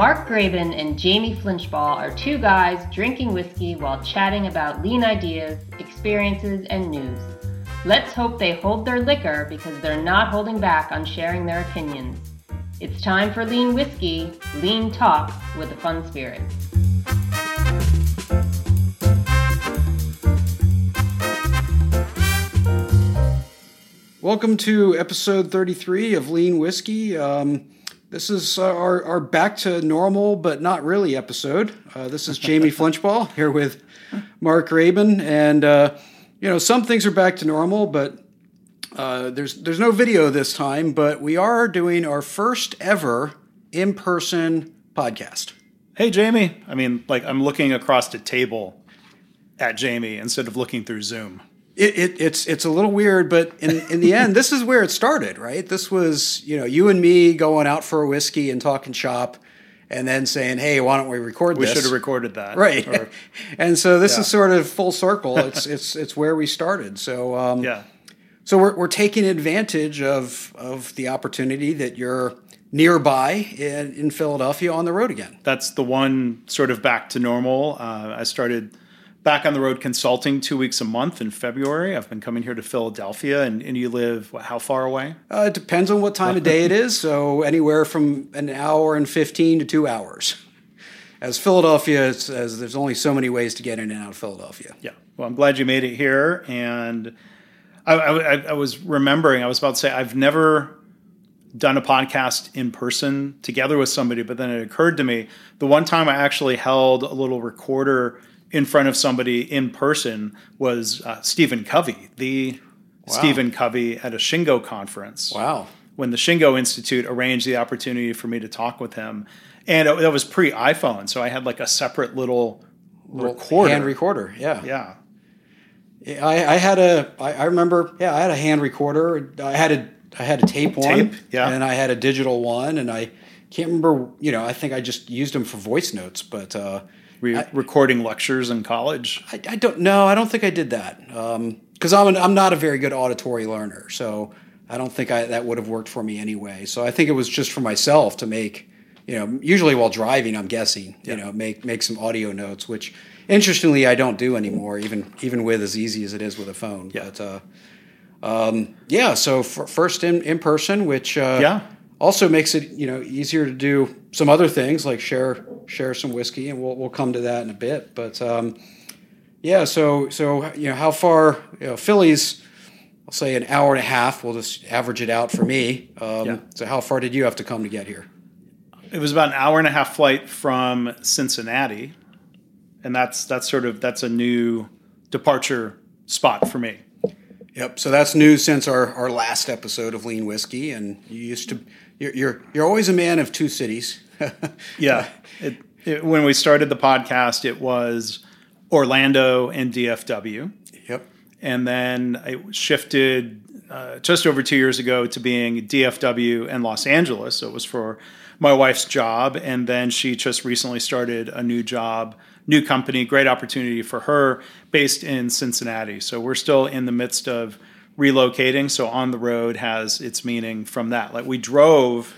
Mark Graban and Jamie Flinchbaugh are two guys drinking whiskey while chatting about lean ideas, experiences, and news. Let's hope they hold their liquor because they're not holding back on sharing their opinions. It's time for Lean Whiskey, Lean Talk with a Fun Spirit. Welcome to episode 33 of Lean Whiskey. Um, this is uh, our, our back to normal, but not really episode. Uh, this is Jamie Flinchbaugh here with Mark Graban. And, uh, you know, some things are back to normal, but uh, there's, there's no video this time, but we are doing our first ever in person podcast. Hey, Jamie. I mean, like, I'm looking across the table at Jamie instead of looking through Zoom. It, it, it's it's a little weird, but in in the end, this is where it started, right? This was you know you and me going out for a whiskey and talking shop, and then saying, "Hey, why don't we record We this?" should have recorded that. right. Or- and so this Yeah. is sort of full circle. It's it's it's where we started. So um, yeah. so we're we're taking advantage of of the opportunity that you're nearby in, in Philadelphia on the road again. That's the one sort of back to normal. Uh, I started back on the road consulting two weeks a month in February. I've been coming here to Philadelphia, and, and you live, what, how far away? Uh, it depends on what time of day it is. So anywhere from an hour and fifteen to two hours. As Philadelphia, it's, as there's only so many ways to get in and out of Philadelphia. Yeah. Well, I'm glad you made it here. And I, I, I was remembering, I was about to say, I've never done a podcast in person together with somebody, but then it occurred to me the one time I actually held a little recorder in front of somebody in person was uh, Stephen Covey, the Stephen Covey at a Shingo conference Wow. when the Shingo Institute arranged the opportunity for me to talk with him. And it, that was pre iPhone. So I had like a separate little, recorder. Hand recorder, yeah. yeah. I, I had a. I, I remember. Yeah, I had a hand recorder. I had a. I had a tape one. Tape, yeah. And I had a digital one, and I can't remember. You know, I think I just used them for voice notes, but uh, Re- recording lectures in college. I, I don't know. I don't think I did that because I'm an, I'm not a very good auditory learner, so I don't think I, that would have worked for me anyway. So I think it was just for myself to make, you know, usually while driving, I'm guessing, you know, make make some audio notes, which interestingly I don't do anymore, even even with as easy as it is with a phone. Yeah. But uh, um, yeah, so f- first in in person, which uh, Yeah. Also makes it you know easier to do some other things like share share some whiskey, and we'll we'll come to that in a bit. But um, yeah, so so you know how far you know Philly's, I'll say an hour and a half. We'll just average it out for me. Um, Yeah. So how far did you have to come to get here? It was about an hour and a half flight from Cincinnati, and that's that's sort of that's a new departure spot for me. Yep. So that's new since our, our last episode of Lean Whiskey, and you used to you're you're, you're always a man of two cities. Yeah. It, it, when we started the podcast, it was Orlando and DFW. yep. and then it shifted uh, just over two years ago to being DFW and Los Angeles. So it was for my wife's job, and then she just recently started a new job, new company, great opportunity for her, based in Cincinnati. So we're still in the midst of relocating. So on the road has its meaning from that. Like we drove.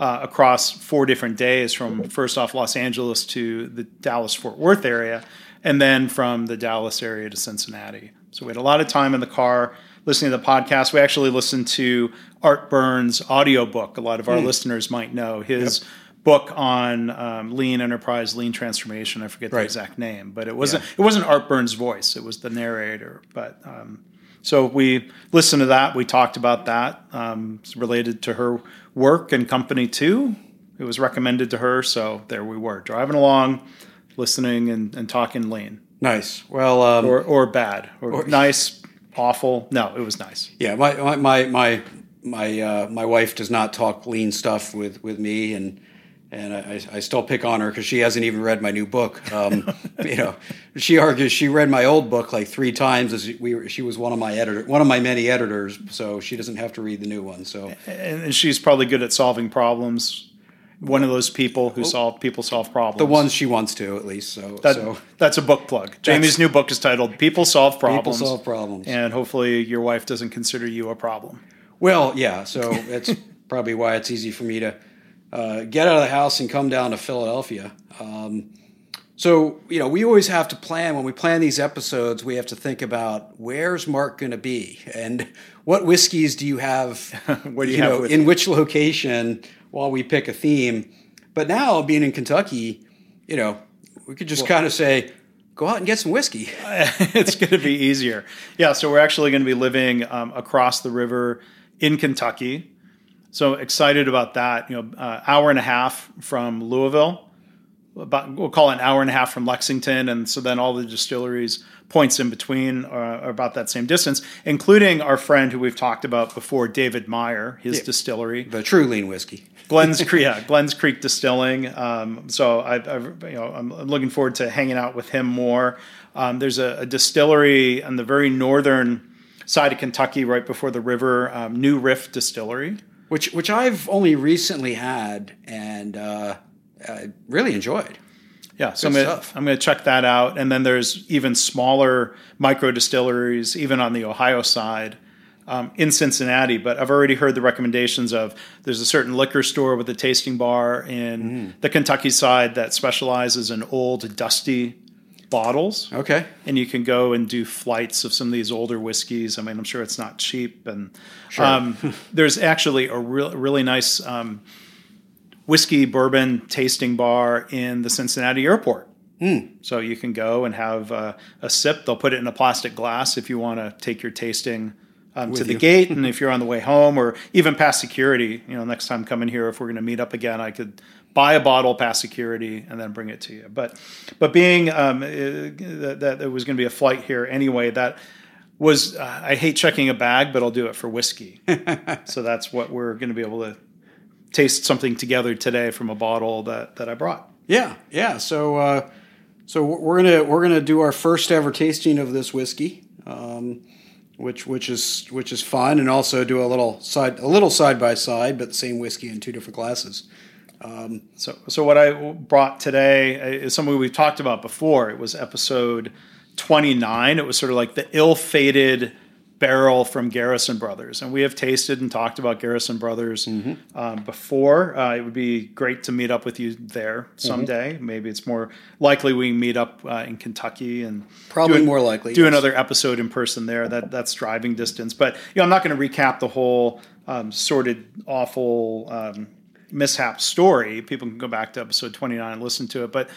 Uh, across four different days from first off Los Angeles to the Dallas Fort Worth area, and then from the Dallas area to Cincinnati. So we had a lot of time in the car listening to the podcast. We actually listened to Art Byrne's audiobook. A lot of our listeners might know his book on um, lean enterprise, lean transformation. I forget the Right. exact name, but it wasn't it wasn't Art Byrne's voice. It was the narrator. But um, so we listened to that. We talked about that. Um, it's related to her work and company too. It was recommended to her, so there we were driving along, listening and, and talking lean Nice. Well, um, or or bad or, nice, awful. No, it was nice. Yeah, my my my my my, uh, my wife does not talk lean stuff with, with me, and and I, I still pick on her because she hasn't even read my new book. Um, you know, she argues she read my old book like three times as we she was one of my editor one of my many editors, so she doesn't have to read the new one. So And, and she's probably good at solving problems. one of those people who solve people solve problems. The ones she wants to, at least. So, That, so that's a book plug. Jamie's new book is titled "People Solve Problems." People Solve Problems. and hopefully your wife doesn't consider you a problem. well, yeah. So that's probably why it's easy for me to uh, get out of the house and come down to Philadelphia. Um, so you know, we always have to plan when we plan these episodes. We have to think about where's Mark going to be and what whiskeys do you have? What do you have know in which location while we pick a theme? But now being in Kentucky, you know, we could just kind of say, go out and get some whiskey. it's going to be easier. Yeah, so we're actually going to be living um, across the river in Kentucky. So excited about that. You know, uh, hour and a half from Louisville. About we'll call it an hour and a half from Lexington, and so then all the distilleries points in between are, are about that same distance, including our friend who we've talked about before, David Meier, his distillery. The true lean whiskey. Glenns Creek, yeah, Glenns Creek Distilling. Um, so I, I've, you know, I'm looking forward to hanging out with him more. Um, there's a, a, distillery on the very northern side of Kentucky, right before the river, um, New Riff Distillery, which which I've only recently had and uh, I really enjoyed. Yeah, so I'm gonna, I'm gonna check that out. And then there's even smaller micro distilleries, even on the Ohio side um, in Cincinnati, but I've already heard the recommendations of there's a certain liquor store with a tasting bar in mm. the Kentucky side that specializes in old, dusty bottles. Okay. And you can go and do flights of some of these older whiskeys. I mean, I'm sure it's not cheap. And sure. um, there's actually a re- really nice um, whiskey bourbon tasting bar in the Cincinnati airport. Mm. So you can go and have uh, a sip. They'll put it in a plastic glass if you want to take your tasting um, to the you. gate, and if you're on the way home or even past security, you know, next time coming here, if we're going to meet up again, I could buy a bottle past security and then bring it to you. But but being um, uh, that, that there was going to be a flight here anyway, that was uh, I hate checking a bag, but I'll do it for whiskey. so that's what we're going to be able to taste something together today from a bottle that that I brought. Yeah, yeah. So uh, so we're gonna we're gonna do our first ever tasting of this whiskey. Um, which which is which is fun, and also do a little side a little side by side, but the same whiskey in two different glasses. Um, so so what I brought today is something we've talked about before. It was episode twenty nine. It was sort of like the ill fated barrel from Garrison Brothers, and we have tasted and talked about Garrison Brothers mm-hmm. um, before. Uh, it would be great to meet up with you there mm-hmm. someday. Mm-hmm. Maybe it's more likely we meet up uh, in Kentucky and probably more likely do yes. another episode in person there. That that's driving distance, but you know I'm not going to recap the whole um, sordid, awful um, mishap story. People can go back to episode 29 and listen to it, but.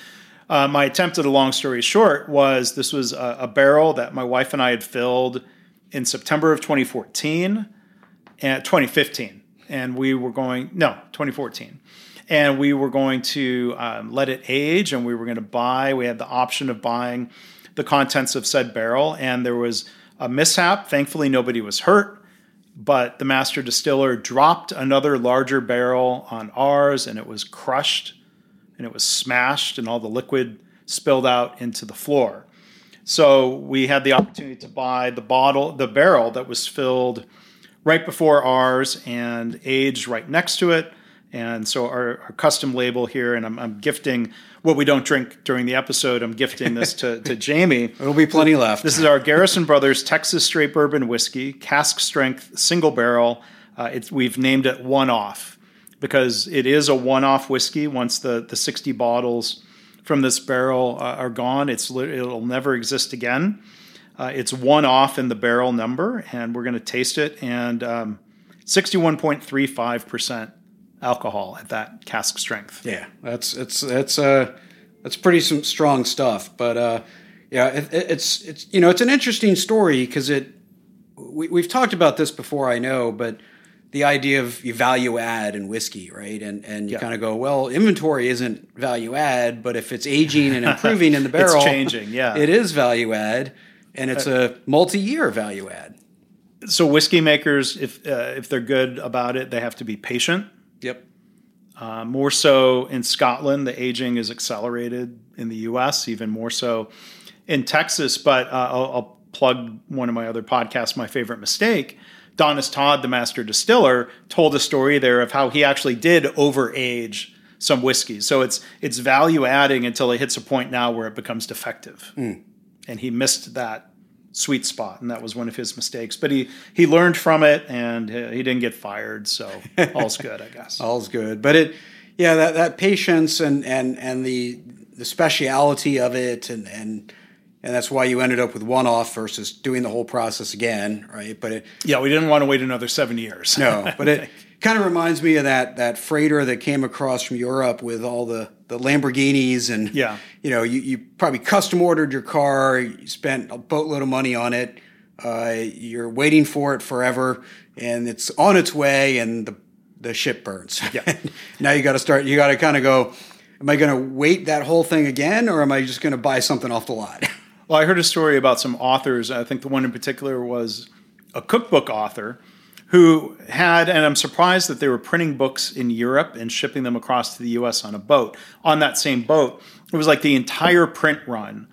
Uh, my attempt at a long story short was this was a, a barrel that my wife and I had filled in September of 2014 and 2015, and we were going no 2014, and we were going to um, let it age, and we were going to buy. We had the option of buying the contents of said barrel, and there was a mishap. Thankfully, nobody was hurt, but the master distiller dropped another larger barrel on ours, and it was crushed, and it was smashed, and all the liquid spilled out into the floor. So we had the opportunity to buy the bottle, the barrel that was filled right before ours and aged right next to it. And so our, our custom label here, and I'm, I'm, gifting what we don't drink during the episode. I'm gifting this to, to Jamie. There'll be plenty left. This is our Garrison Brothers Texas Straight Bourbon Whiskey, cask strength, single barrel. Uh, we've named it One Off because it is a one off whiskey once the, the 60 bottles from this barrel uh, are gone. It's it'll never exist again. Uh, it's one off in the barrel number, and we're going to taste it. And um, 61.35% alcohol at that cask strength. Yeah, that's it's it's uh that's pretty some strong stuff. But uh, yeah, it, it's it's you know it's an interesting story because it we, we've talked about this before. I know, but the idea of you value add in whiskey, right? And and you yeah. kind of go, well, inventory isn't value add, but if it's aging and improving in the barrel, it's changing. Yeah, it is value add, and it's a multi-year value add. So whiskey makers, if uh, if they're good about it, they have to be patient. Yep. Uh, more so in Scotland, the aging is accelerated. In the U.S., even more so in Texas. But uh, I'll, I'll plug one of my other podcasts, my favorite mistake Donnis Todd, the master distiller, told a story there of how he actually did overage some whiskeys. So it's it's value adding until it hits a point now where it becomes defective. And he missed that sweet spot, and that was one of his mistakes. But he he learned from it, and uh, he didn't get fired, so all's good, I guess. All's good. But it, yeah, that, that patience and, and, and the, the speciality of it, and, and, and that's why you ended up with one off versus doing the whole process again, right? But it, Yeah, we didn't want to wait another seven years. no, but it kind of reminds me of that, that freighter that came across from Europe with all the, the Lamborghinis and, Yeah. you know, you, you probably custom ordered your car, you spent a boatload of money on it, uh, you're waiting for it forever, and it's on its way, and the the ship burns. Yeah. now you got to start. You got to kind of go. Am I going to wait that whole thing again, or am I just going to buy something off the lot? Well, I heard a story about some authors. I think the one in particular was a cookbook author who had, and I'm surprised that they were printing books in Europe and shipping them across to the US on a boat. On that same boat, it was like the entire print run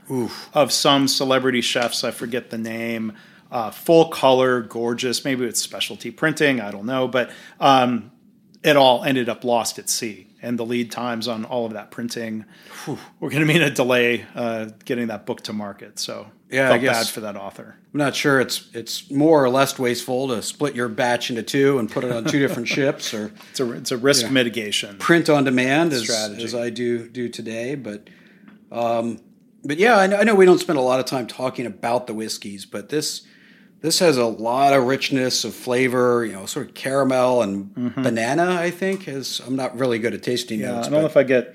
of some celebrity chefs, I forget the name, uh, full color, gorgeous, maybe it's specialty printing, I don't know, but um, it all ended up lost at sea. And the lead times on all of that printing we're going to mean a delay uh, getting that book to market. So Yeah, I guess- bad for that author. I'm not sure. It's it's more or less wasteful to split your batch into two and put it on two different ships, or It's a it's a risk mitigation. print on demand as, Strategy. as I do do today. But um, but yeah, I know, I know we don't spend a lot of time talking about the whiskeys, but this this has a lot of richness of flavor. You know, sort of caramel and banana. I think is I'm not really good at tasting Mm-hmm. Yeah, I don't know if I get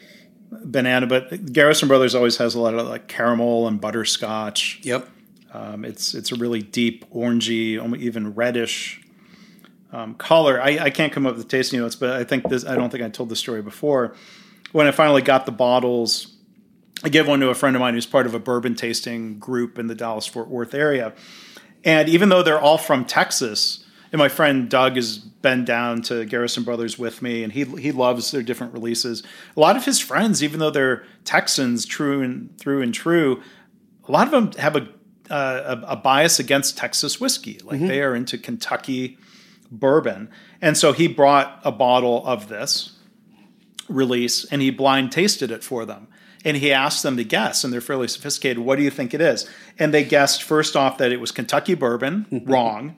banana, but Garrison Brothers always has a lot of like caramel and butterscotch. yep. Um, it's it's a really deep orangey, even reddish um, color. I, I can't come up with the tasting notes, but I think this. I don't think I told the story before. When I finally got the bottles, I gave one to a friend of mine who's part of a bourbon tasting group in the Dallas Fort Worth area. And even though they're all from Texas, and my friend Doug has been down to Garrison Brothers with me, and he he loves their different releases. A lot of his friends, even though they're Texans, true and through and true, a lot of them have a uh, a, a bias against Texas whiskey. Like they are into Kentucky bourbon, and so he brought a bottle of this release and he blind tasted it for them. And he asked them to guess, and they're fairly sophisticated. What do you think it is? And they guessed first off that it was Kentucky bourbon. wrong.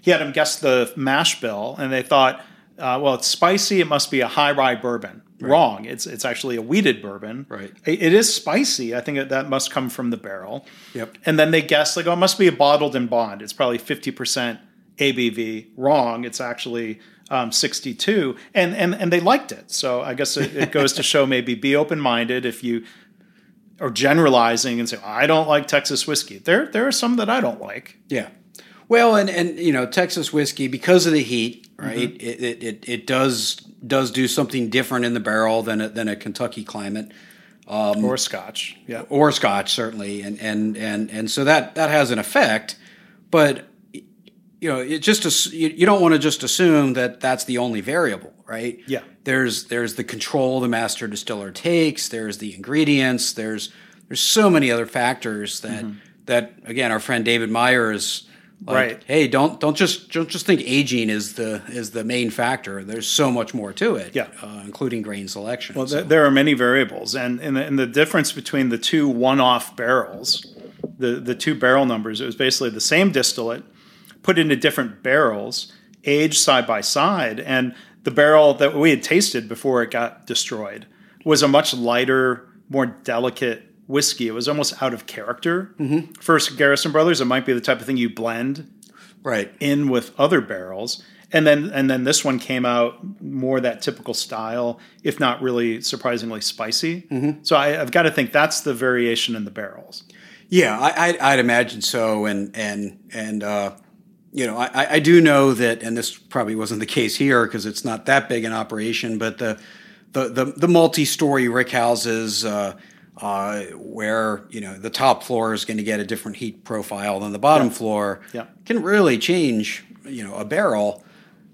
He had them guess the mash bill, and they thought, uh, well, it's spicy. It must be a high rye bourbon. Wrong. It's it's actually a wheated bourbon. Right. It- it is spicy. I think that- that must come from the barrel. Yep. And then they guessed like, oh, it must be a bottled in bond. It's probably fifty percent ABV. Wrong. It's actually um, sixty-two. And and and they liked it. So I guess it, it goes to show maybe be open-minded if you are generalizing and say I don't like Texas whiskey. There there are some that I don't like. Yeah. Well, and and you know Texas whiskey because of the heat, right? Mm-hmm. It, it it it does does do something different in the barrel than a, than a Kentucky climate or Scotch. Yeah. or Scotch certainly, and and and and so that that has an effect. But you know, it just ass- you, you don't want to just assume that that's the only variable, right? Yeah. There's there's the control the master distiller takes. There's the ingredients. There's there's so many other factors that that again our friend David Meier is like, Right. Hey, don't don't just don't just think aging is the is the main factor. There's so much more to it. Yeah. uh, including grain selection. Well, So- th- there are many variables, and and the, and the difference between the two one-off barrels, the the two barrel numbers, it was basically the same distillate put into different barrels, aged side by side, and the barrel that we had tasted before it got destroyed was a much lighter, more delicate whiskey. It was almost out of character. First, Garrison Brothers, it might be the type of thing you blend right. in with other barrels and then and then this one came out more that typical style if not really surprisingly spicy so I, i've got to think that's the variation in the barrels Yeah, I, I'd imagine so, and and and uh, you know, I, I do know that, and this probably wasn't the case here because it's not that big an operation, but the the the, the multi-story rick houses. Uh, uh, where you know the top floor is going to get a different heat profile than the bottom floor, Yeah. can really change you know a barrel.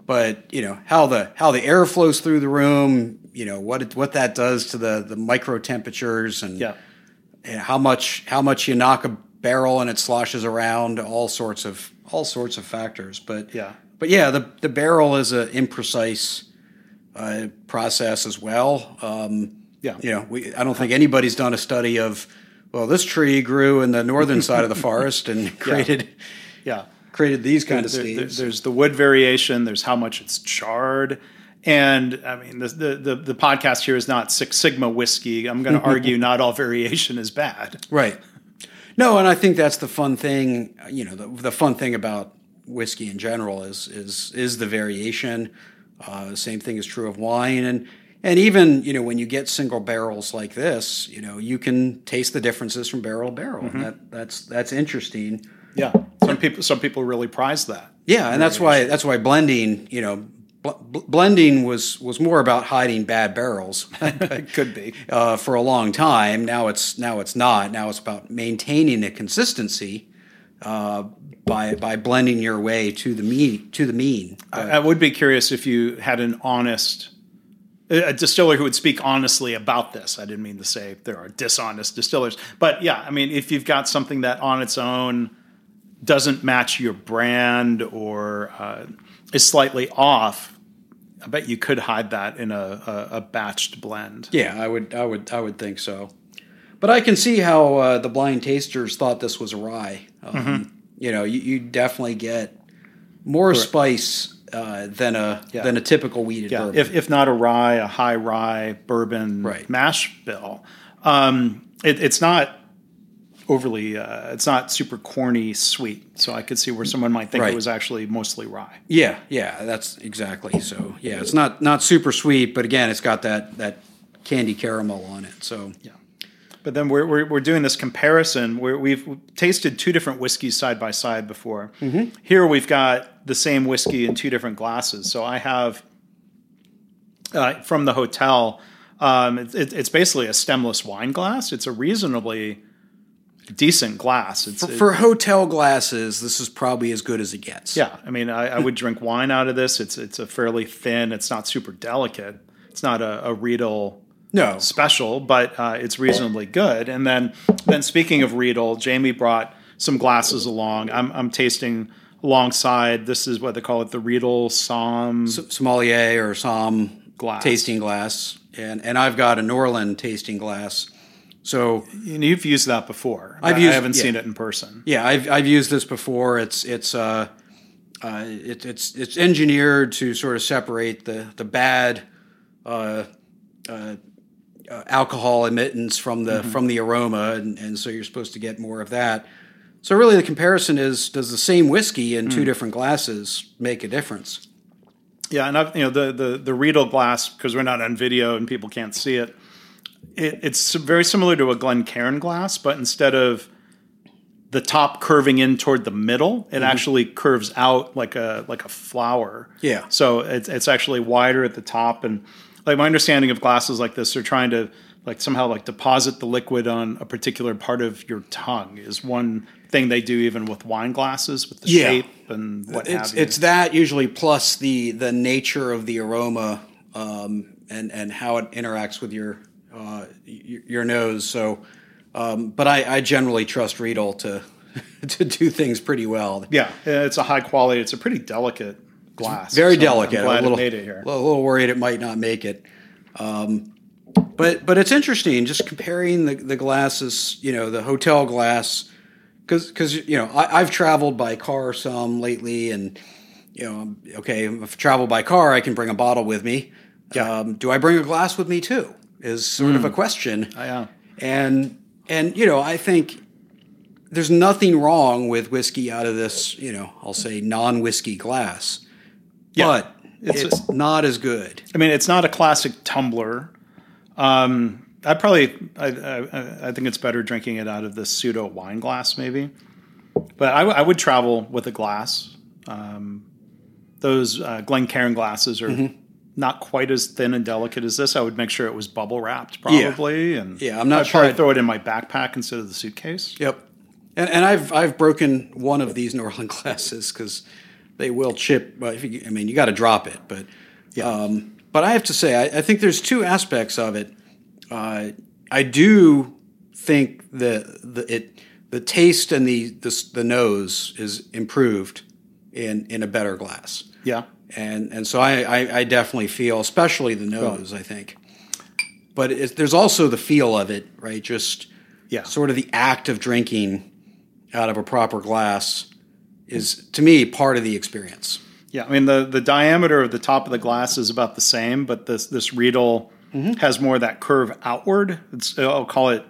But you know how the how the air flows through the room, you know what it, what that does to the the micro temperatures and yeah and how much how much you knock a barrel and it sloshes around all sorts of all sorts of factors but Yeah. but yeah the the barrel is an imprecise uh, process as well. Um, Yeah. you know, we, I don't think anybody's done a study of well, this tree grew in the northern side of the forest and created Yeah. created these kind of There- there- there's the wood variation. There's how much it's charred. And I mean, the, the, the, the podcast here is not Six Sigma whiskey. I'm going to argue not all variation is bad. Right. No, and I think that's the fun thing. You know, the, the fun thing about whiskey in general is is is the variation. Uh, the same thing is true of wine, and and even you know when you get single barrels like this, you know you can taste the differences from barrel to barrel. And that that's that's interesting. Yeah. Some people, some people really prize that. Yeah, and that's why that's why blending. You know. Bl- bl- Blending was, was more about hiding bad barrels It could be. uh, for a long time. Now it's now it's not. Now it's about maintaining a consistency uh, by by blending your way to the mean to the mean. I, I would be curious if you had an honest, a distiller who would speak honestly about this. I didn't mean to say there are dishonest distillers, but yeah, I mean, if you've got something that on its own doesn't match your brand or uh, is slightly off, I bet you could hide that in a, a, a batched blend. yeah, I would I would I would think so. But I can see how uh, the blind tasters thought this was a rye. Um, You know, you, you definitely get more spice uh, than a Yeah. than a typical wheated Yeah, bourbon. if, if not a rye, a high rye bourbon Right. mash bill. Um, it, it's not overly, uh, it's not super corny sweet. So I could see where someone might think Right. it was actually mostly rye. Yeah, yeah, that's exactly. So yeah, it's not not super sweet, but again, it's got that that candy caramel on it. So yeah. But then we're, we're, we're doing this comparison where we've tasted two different whiskeys side by side before. Here we've got the same whiskey in two different glasses. So I have uh, from the hotel, um, it, it, it's basically a stemless wine glass. It's a reasonably decent glass. It's, for, for hotel glasses, this is probably as good as it gets. yeah, I mean, I, I would drink wine out of this. It's it's a fairly thin. It's not super delicate. It's not a, a Riedel No, special, but uh, it's reasonably good. And then, then speaking of Riedel, Jamie brought some glasses along. I'm, I'm tasting alongside. This is what they call it, the Riedel Somm. sommelier or some Glass. tasting glass, and and I've got a Norlan tasting glass. So And you've used that before. I've used, I haven't yeah. seen it in person. yeah, I've I've used this before. It's it's uh, uh it, it's it's engineered to sort of separate the the bad uh, uh, uh, alcohol emittance from the from the aroma, and, and so you're supposed to get more of that. So really, the comparison is: does the same whiskey in two different glasses make a difference? Yeah, and I've, you know the the the Riedel glass because we're not on video and people can't see it. It it's very similar to a Glencairn glass, but instead of the top curving in toward the middle, it actually curves out like a like a flower. Yeah. So it's it's actually wider at the top, and like my understanding of glasses like this, they're trying to like somehow like deposit the liquid on a particular part of your tongue is one thing they do even with wine glasses with the Yeah. shape and what it's have you. it's that usually plus the the nature of the aroma um, and and how it interacts with your uh, your, nose. So, um, but I, I generally trust Riedel to to do things pretty well. Yeah, it's a high quality. It's a pretty delicate glass. Very So delicate. I'm glad a little, it made it here. A little worried it might not make it. Um, but but it's interesting just comparing the, the glasses. You know, the hotel glass because because you know I, I've traveled by car some lately, and you know, okay, if I travel by car, I can bring a bottle with me. Yeah. Um, do I bring a glass with me too? Is sort of a question. Oh, yeah. And and you know, I think there's nothing wrong with whiskey out of this, you know, I'll say non-whiskey glass. Yeah. But It's it's, not as good. I mean, it's not a classic tumbler. Um, I probably, I, I, I think it's better drinking it out of the pseudo wine glass, maybe. But I, w- I would travel with a glass. Um, those uh, Glencairn glasses are Mm-hmm. Not quite as thin and delicate as this. I would make sure it was bubble wrapped, probably. And Yeah, I'm not I'd sure probably I'd- throw it in my backpack instead of the suitcase. Yep. And, and I've I've broken one of these Norlan glasses because they will chip. You, I mean, you got to drop it, but um, but I have to say, I, I think there's two aspects of it. Uh, I do think the the it the taste and the the, the nose is improved in in a better glass. Yeah. And and so I, I, I definitely feel, especially the nose, I think. But it, there's also the feel of it, right? Just Yeah. sort of the act of drinking out of a proper glass is, to me, part of the experience. Yeah, I mean the the diameter of the top of the glass is about the same, but this this Riedel has more of that curve outward. It's I'll call it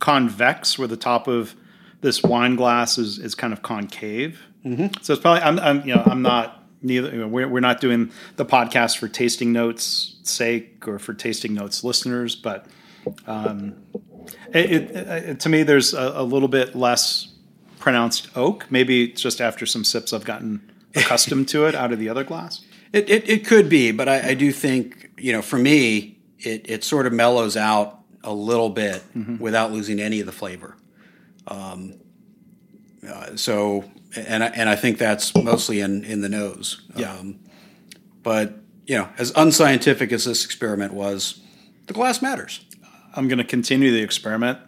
convex, where the top of this wine glass is is kind of concave. Mm-hmm. So it's probably I'm, I'm you know I'm not neither you know, we're we're not doing the podcast for tasting notes sake or for tasting notes listeners, but um, it, it, it, to me there's a, a little bit less pronounced oak. Maybe it's just after some sips I've gotten accustomed to it out of the other glass. It, it, it could be, but I, I do think, you know, for me, it, it sort of mellows out a little bit without losing any of the flavor. Um, uh, so, and I, and I think that's mostly in, in the nose. Yeah. Um, but, you know, as unscientific as this experiment was, the glass matters. I'm going to continue the experiment.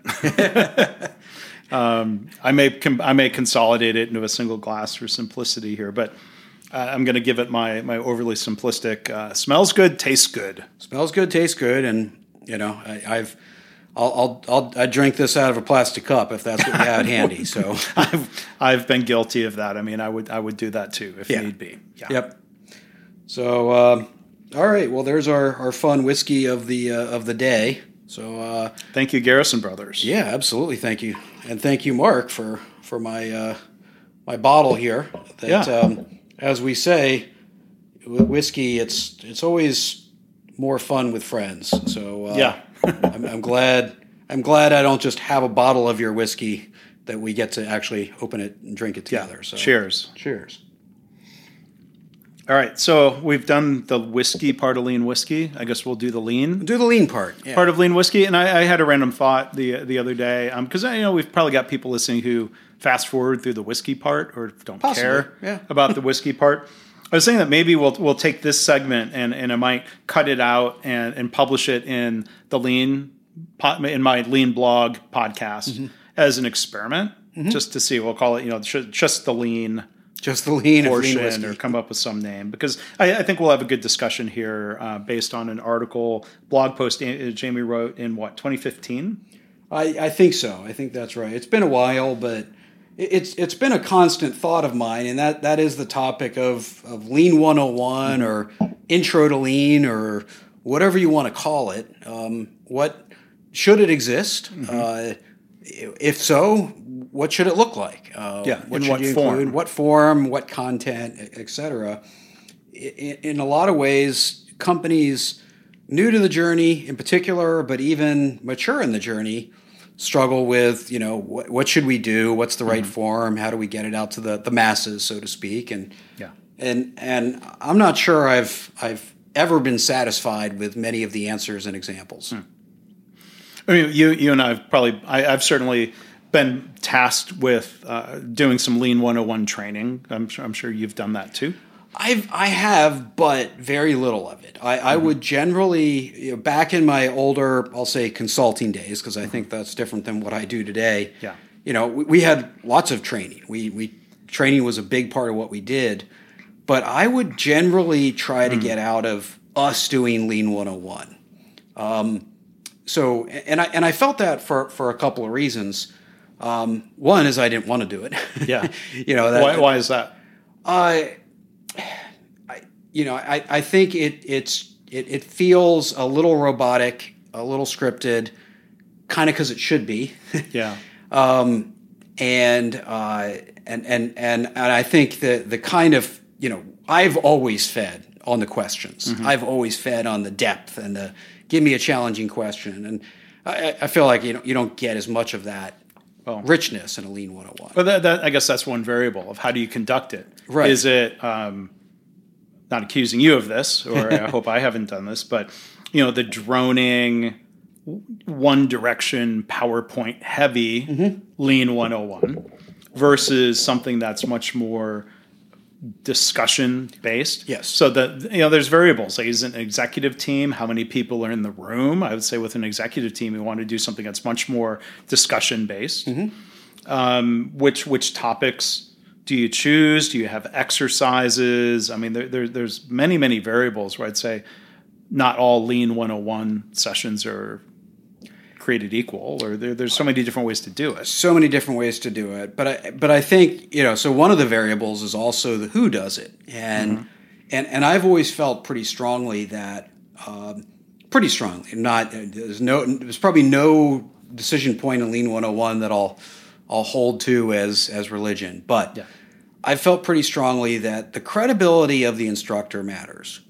um, I may com- I may consolidate it into a single glass for simplicity here, but uh, I'm going to give it my my overly simplistic. Uh, smells good, tastes good. Smells good, tastes good, and, you know, I, I've. I'll, I'll, I'll I drink this out of a plastic cup if that's what you had handy. So, I've I've been guilty of that. I mean, I would I would do that too if Yeah. need be. Yeah. Yep. So, um, all right. Well, there's our, our fun whiskey of the uh, of the day. So, uh, Thank you, Garrison Brothers. yeah, absolutely. Thank you, and thank you, Mark, for for my uh, my bottle here. That, Yeah. um, as we say, with whiskey, it's it's always more fun with friends. So, uh, Yeah. I'm, I'm glad I'm glad I don't just have a bottle of your whiskey that we get to actually open it and drink it together. So, Cheers. Cheers. All right, so we've done the whiskey part of lean whiskey. I guess we'll do the lean. Do the lean part. Yeah. part of lean whiskey. And I, I had a random thought the the other day um, because you know we've probably got people listening who fast forward through the whiskey part or don't Possibly, care yeah. about the whiskey part. I was saying that maybe we'll we'll take this segment and, and I might cut it out and, and publish it in the lean in my lean blog podcast Mm-hmm. as an experiment, just to see. We'll call it you know just the lean Just the lean portion or come up with some name because I, I think we'll have a good discussion here uh, based on an article blog post uh, Jamie wrote in what 2015. I, I think so. I think that's right. It's been a while, but it's it's been a constant thought of mine, and that, that is the topic of, of Lean 101 or Intro to Lean or whatever you want to call it. Um, what should it exist? Mm-hmm. Uh, if so, what should it look like? Uh, Yeah, in should what you form? Include? What form? What content? Etc. In, in a lot of ways, companies new to the journey in particular, but even mature in the journey, struggle with you know what, what should we do? What's the Mm-hmm. right form? How do we get it out to the, the masses, so to speak? And Yeah. and and I'm not sure I've I've ever been satisfied with many of the answers and examples. Hmm. I mean, you you and I've probably I, I've certainly been tasked with uh, doing some Lean 101 training. I'm sure, I'm sure you've done that too. I've I have, but very little of it. I, I would generally you know, back in my older, I'll say consulting days, because I think that's different than what I do today. Yeah. you know, we, we had lots of training. We we training was a big part of what we did, but I would generally try to get out of us doing Lean 101. Um, so and I and I felt that for for a couple of reasons. Um, one is I didn't want to do it. Yeah. you know that Why, why is that? I, you know, I, I think it it's it, it feels a little robotic, a little scripted, kind of because it should be, Yeah. um, and uh, and and and and I think the the kind of you know I've always fed on the questions. I've always fed on the depth and the give me a challenging question, and I, I feel like you know you don't get as much of that richness in a lean 101. But that, that, I guess that's one variable of how do you conduct it. Right. Is it um, not accusing you of this, or I hope I haven't done this, but you know the droning, one direction PowerPoint heavy Mm-hmm. Lean 101 versus something that's much more discussion based. Yes. So that you know, there's variables. Like, is it an executive team? How many people are in the room? I would say with an executive team, we want to do something that's much more discussion based. Um, which which topics do you choose? Do you have exercises? I mean, there, there, there's many, many variables where I'd say not all Lean 101 sessions are created equal, or there, there's so many different ways to do it. So many different ways to do it, but I, but I think you know. So one of the variables is also the who does it, and mm-hmm. and and I've always felt pretty strongly that, um, pretty strongly. Not there's no there's probably no decision point in Lean 101 that I'll I'll hold to as as religion, but yeah. I felt pretty strongly that the credibility of the instructor matters.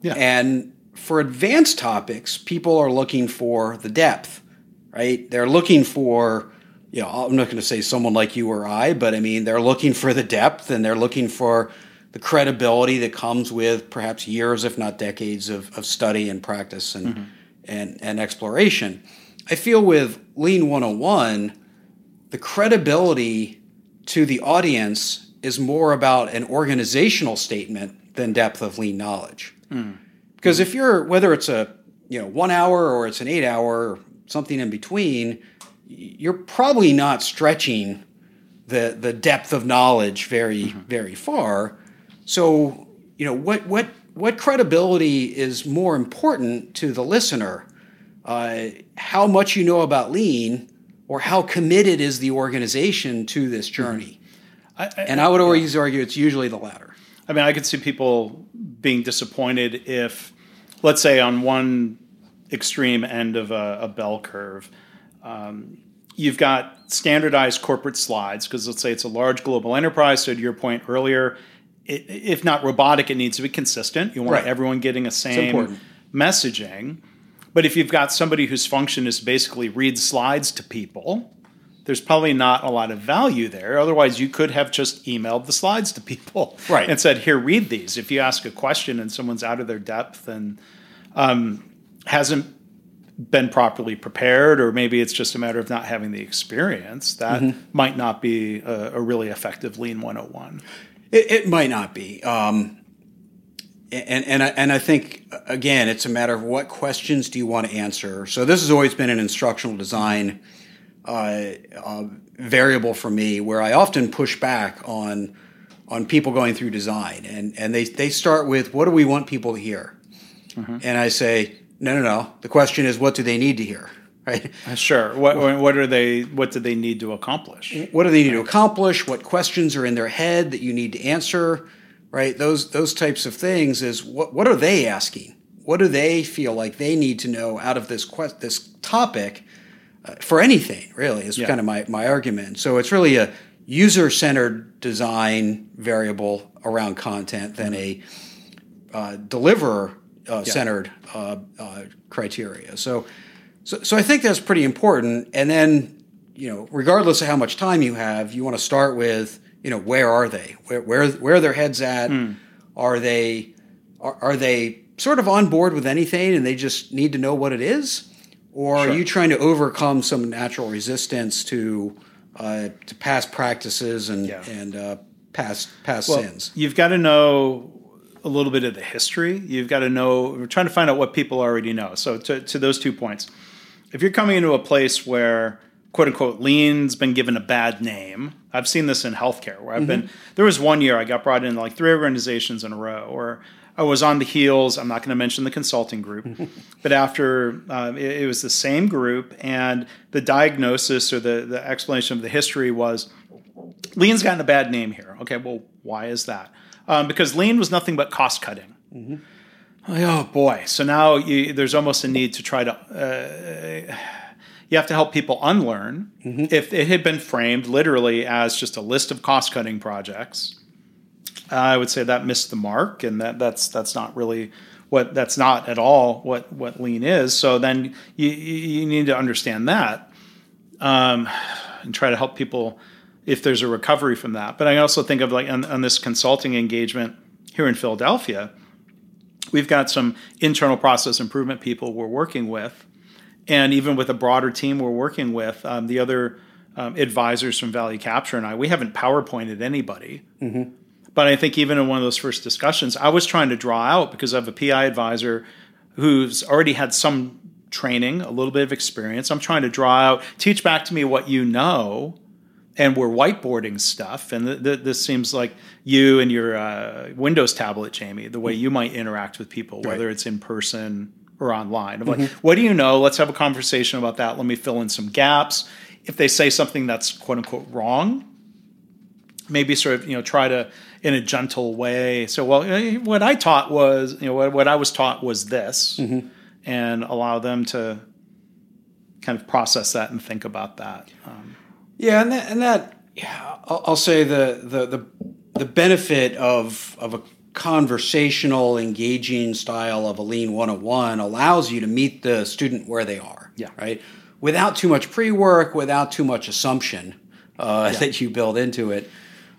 Yeah. And for advanced topics, people are looking for the depth right? They're looking for, you know, I'm not going to say someone like you or I, but I mean, they're looking for the depth and they're looking for the credibility that comes with perhaps years, if not decades, of, of study and practice and, mm-hmm. and, and exploration. I feel with Lean 101, the credibility to the audience is more about an organizational statement than depth of lean knowledge. Mm. Because if you're whether it's a you know one hour or it's an eight hour something in between, you're probably not stretching the the depth of knowledge very mm-hmm. very far. So you know what what what credibility is more important to the listener? Uh, how much you know about lean, or how committed is the organization to this mm-hmm. journey? I, I, and I would always yeah. argue it's usually the latter. I mean, I could see people being disappointed if, let's say, on one extreme end of a, a bell curve. Um, you've got standardized corporate slides because let's say it's a large global enterprise. So to your point earlier, it, if not robotic, it needs to be consistent. You want right. everyone getting a same messaging. But if you've got somebody whose function is basically read slides to people, there's probably not a lot of value there. Otherwise, you could have just emailed the slides to people right. and said, "Here, read these." If you ask a question and someone's out of their depth and um, hasn't been properly prepared, or maybe it's just a matter of not having the experience, that mm-hmm. might not be a, a, really effective Lean 101. It, it might not be. Um, and, and, I, and I think, again, it's a matter of what questions do you want to answer. So, this has always been an instructional design uh, uh, variable for me where I often push back on on people going through design and, and they, they start with what do we want people to hear? Mm-hmm. And I say, no, no, no. The question is, what do they need to hear? Right? Uh, sure. What what are they? What do they need to accomplish? What do they need to accomplish? What questions are in their head that you need to answer? Right. Those those types of things is what what are they asking? What do they feel like they need to know out of this quest this topic uh, for anything? Really, is yeah. kind of my my argument. So it's really a user centered design variable around content than a uh, deliverer uh, yeah. centered uh, uh, criteria. So, so, so I think that's pretty important. And then, you know, regardless of how much time you have, you want to start with, you know, where are they? Where where where are their heads at? Mm. Are they are, are they sort of on board with anything and they just need to know what it is? Or sure. are you trying to overcome some natural resistance to uh, to past practices and yeah. and uh, past past well, sins? You've got to know a little bit of the history. You've got to know, we're trying to find out what people already know. So, to, to those two points, if you're coming into a place where quote unquote lean's been given a bad name, I've seen this in healthcare where I've mm-hmm. been, there was one year I got brought in like three organizations in a row or I was on the heels. I'm not going to mention the consulting group, but after uh, it, it, was the same group, and the diagnosis or the, the explanation of the history was lean's gotten a bad name here. Okay, well, why is that? um, because lean was nothing but cost cutting. Mm-hmm. Oh boy! So now you, there's almost a need to try to. Uh, you have to help people unlearn. Mm-hmm. If it had been framed literally as just a list of cost cutting projects, I would say that missed the mark, and that that's that's not really what that's not at all what what lean is. So then you you need to understand that um, and try to help people if there's a recovery from that. But I also think of like on, on this consulting engagement here in Philadelphia, we've got some internal process improvement people we're working with, and even with a broader team we're working with, um, the other um, advisors from Value Capture and I, we haven't PowerPointed anybody. Mm-hmm. But I think even in one of those first discussions, I was trying to draw out because I have a PI advisor who's already had some training, a little bit of experience. I'm trying to draw out, teach back to me what you know and we're whiteboarding stuff. And th- th- this seems like you and your uh, Windows tablet, Jamie, the way you might interact with people, whether Right. it's in person or online. I'm like, what do you know? Let's have a conversation about that. Let me fill in some gaps. If they say something that's quote unquote wrong, maybe sort of you know try to in a gentle way. So well, eh, what I taught was you know what, what I was taught was this, and allow them to kind of process that and think about that. Um, Yeah, and that, and that yeah, I'll, I'll say the, the the the benefit of of a conversational, engaging style of a Lean 101 allows you to meet the student where they are. Yeah. Right. Without too much pre work, without too much assumption uh, that you build into it.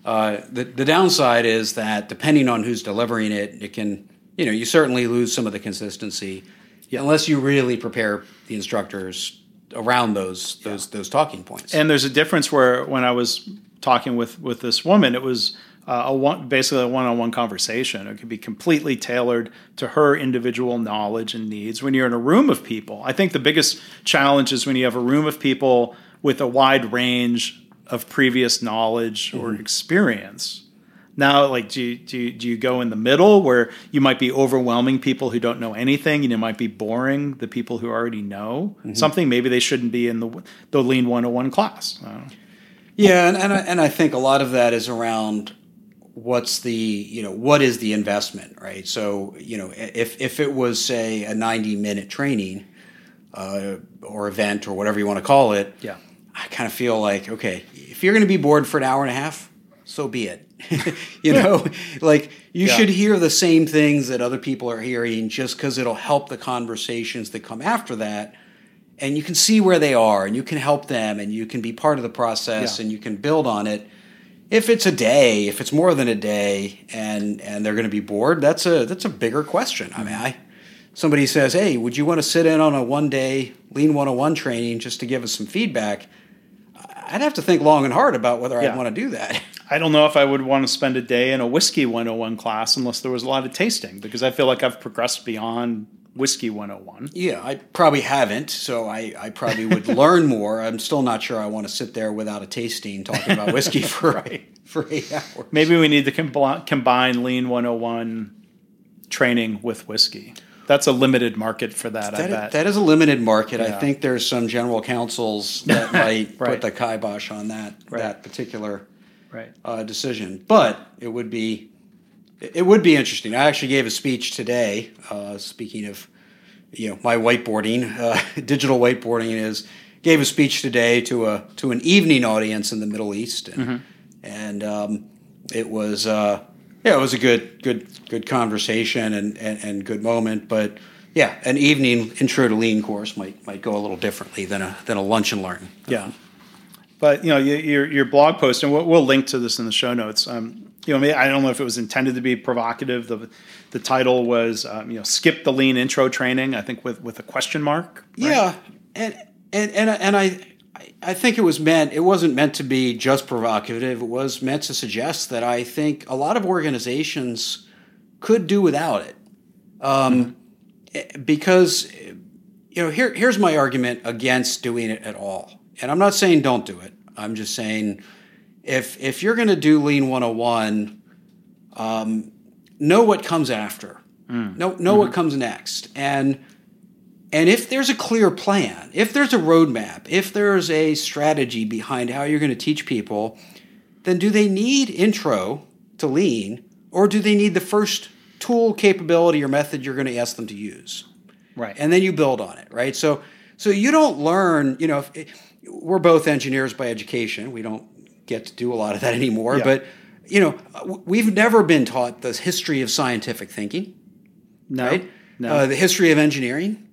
Uh, the the downside is that depending on who's delivering it, it can you know you certainly lose some of the consistency unless you really prepare the instructors around those those those talking points. and there's a difference where when I was talking with with this woman, it was uh, a one basically a one-on-one conversation. It could be completely tailored to her individual knowledge and needs. When you're in a room of people, I think the biggest challenge is when you have a room of people with a wide range of previous knowledge or experience. Now, like, do you, do, you, do you go in the middle where you might be overwhelming people who don't know anything, and you might be boring the people who already know something? Maybe they shouldn't be in the the Lean 101 class. I don't know. Yeah, and and I, and I think a lot of that is around what's the you know what is the investment, right? So you know if if it was say a ninety minute training uh, or event or whatever you want to call it, Yeah. I kind of feel like okay, if you're going to be bored for an hour and a half, so be it. you know, like you Yeah. should hear the same things that other people are hearing just because it'll help the conversations that come after that. And you can see where they are and you can help them and you can be part of the process Yeah. and you can build on it. If it's a day, if it's more than a day and and they're going to be bored, that's a that's a bigger question. I mean, I somebody says, "Hey, would you want to sit in on a one-day Lean 101 training just to give us some feedback?" I'd have to think long and hard about whether Yeah. I'd want to do that. I don't know if I would want to spend a day in a whiskey 101 class unless there was a lot of tasting because I feel like I've progressed beyond whiskey 101. Yeah, I probably haven't, so I, I probably would learn more. I'm still not sure I want to sit there without a tasting talking about whiskey for for eight hours. Maybe we need to combi- combine Lean 101 training with whiskey. That's a limited market for that, I That, bet. that is a limited market. I think there's some general counsels that might put the kibosh on that Right. that particular right. uh, decision. But it would be it would be interesting. I actually gave a speech today. Uh, speaking of you know my whiteboarding, uh, digital whiteboarding is gave a speech today to a to an evening audience in the Middle East, and, and um, it was uh, yeah it was a good good good conversation and, and and good moment. But yeah, an evening intro to lean course might might go a little differently than a than a lunch and learn. Yeah. But you know your your blog post, and we'll, we'll link to this in the show notes. Um, you know, I don't know if it was intended to be provocative. The the title was um, you know skip the lean intro training. I think with with a question mark. right? Yeah, and and and and I I think it was meant. It wasn't meant to be just provocative. It was meant to suggest that I think a lot of organizations could do without it, um, eh, because you know here here's my argument against doing it at all. And I'm not saying don't do it. I'm just saying if if you're going to do Lean 101, um, know what comes after. Know know what comes next, and and if there's a clear plan, if there's a roadmap, if there's a strategy behind how you're going to teach people, then do they need intro to lean or do they need the first tool, capability, or method you're going to ask them to use? Right. And then you build on it, right? So, so you don't learn, you know, if, we're both engineers by education. We don't get to do a lot of that anymore, Yeah. but, you know, we've never been taught the history of scientific thinking no. right? No. Uh, the history of engineering,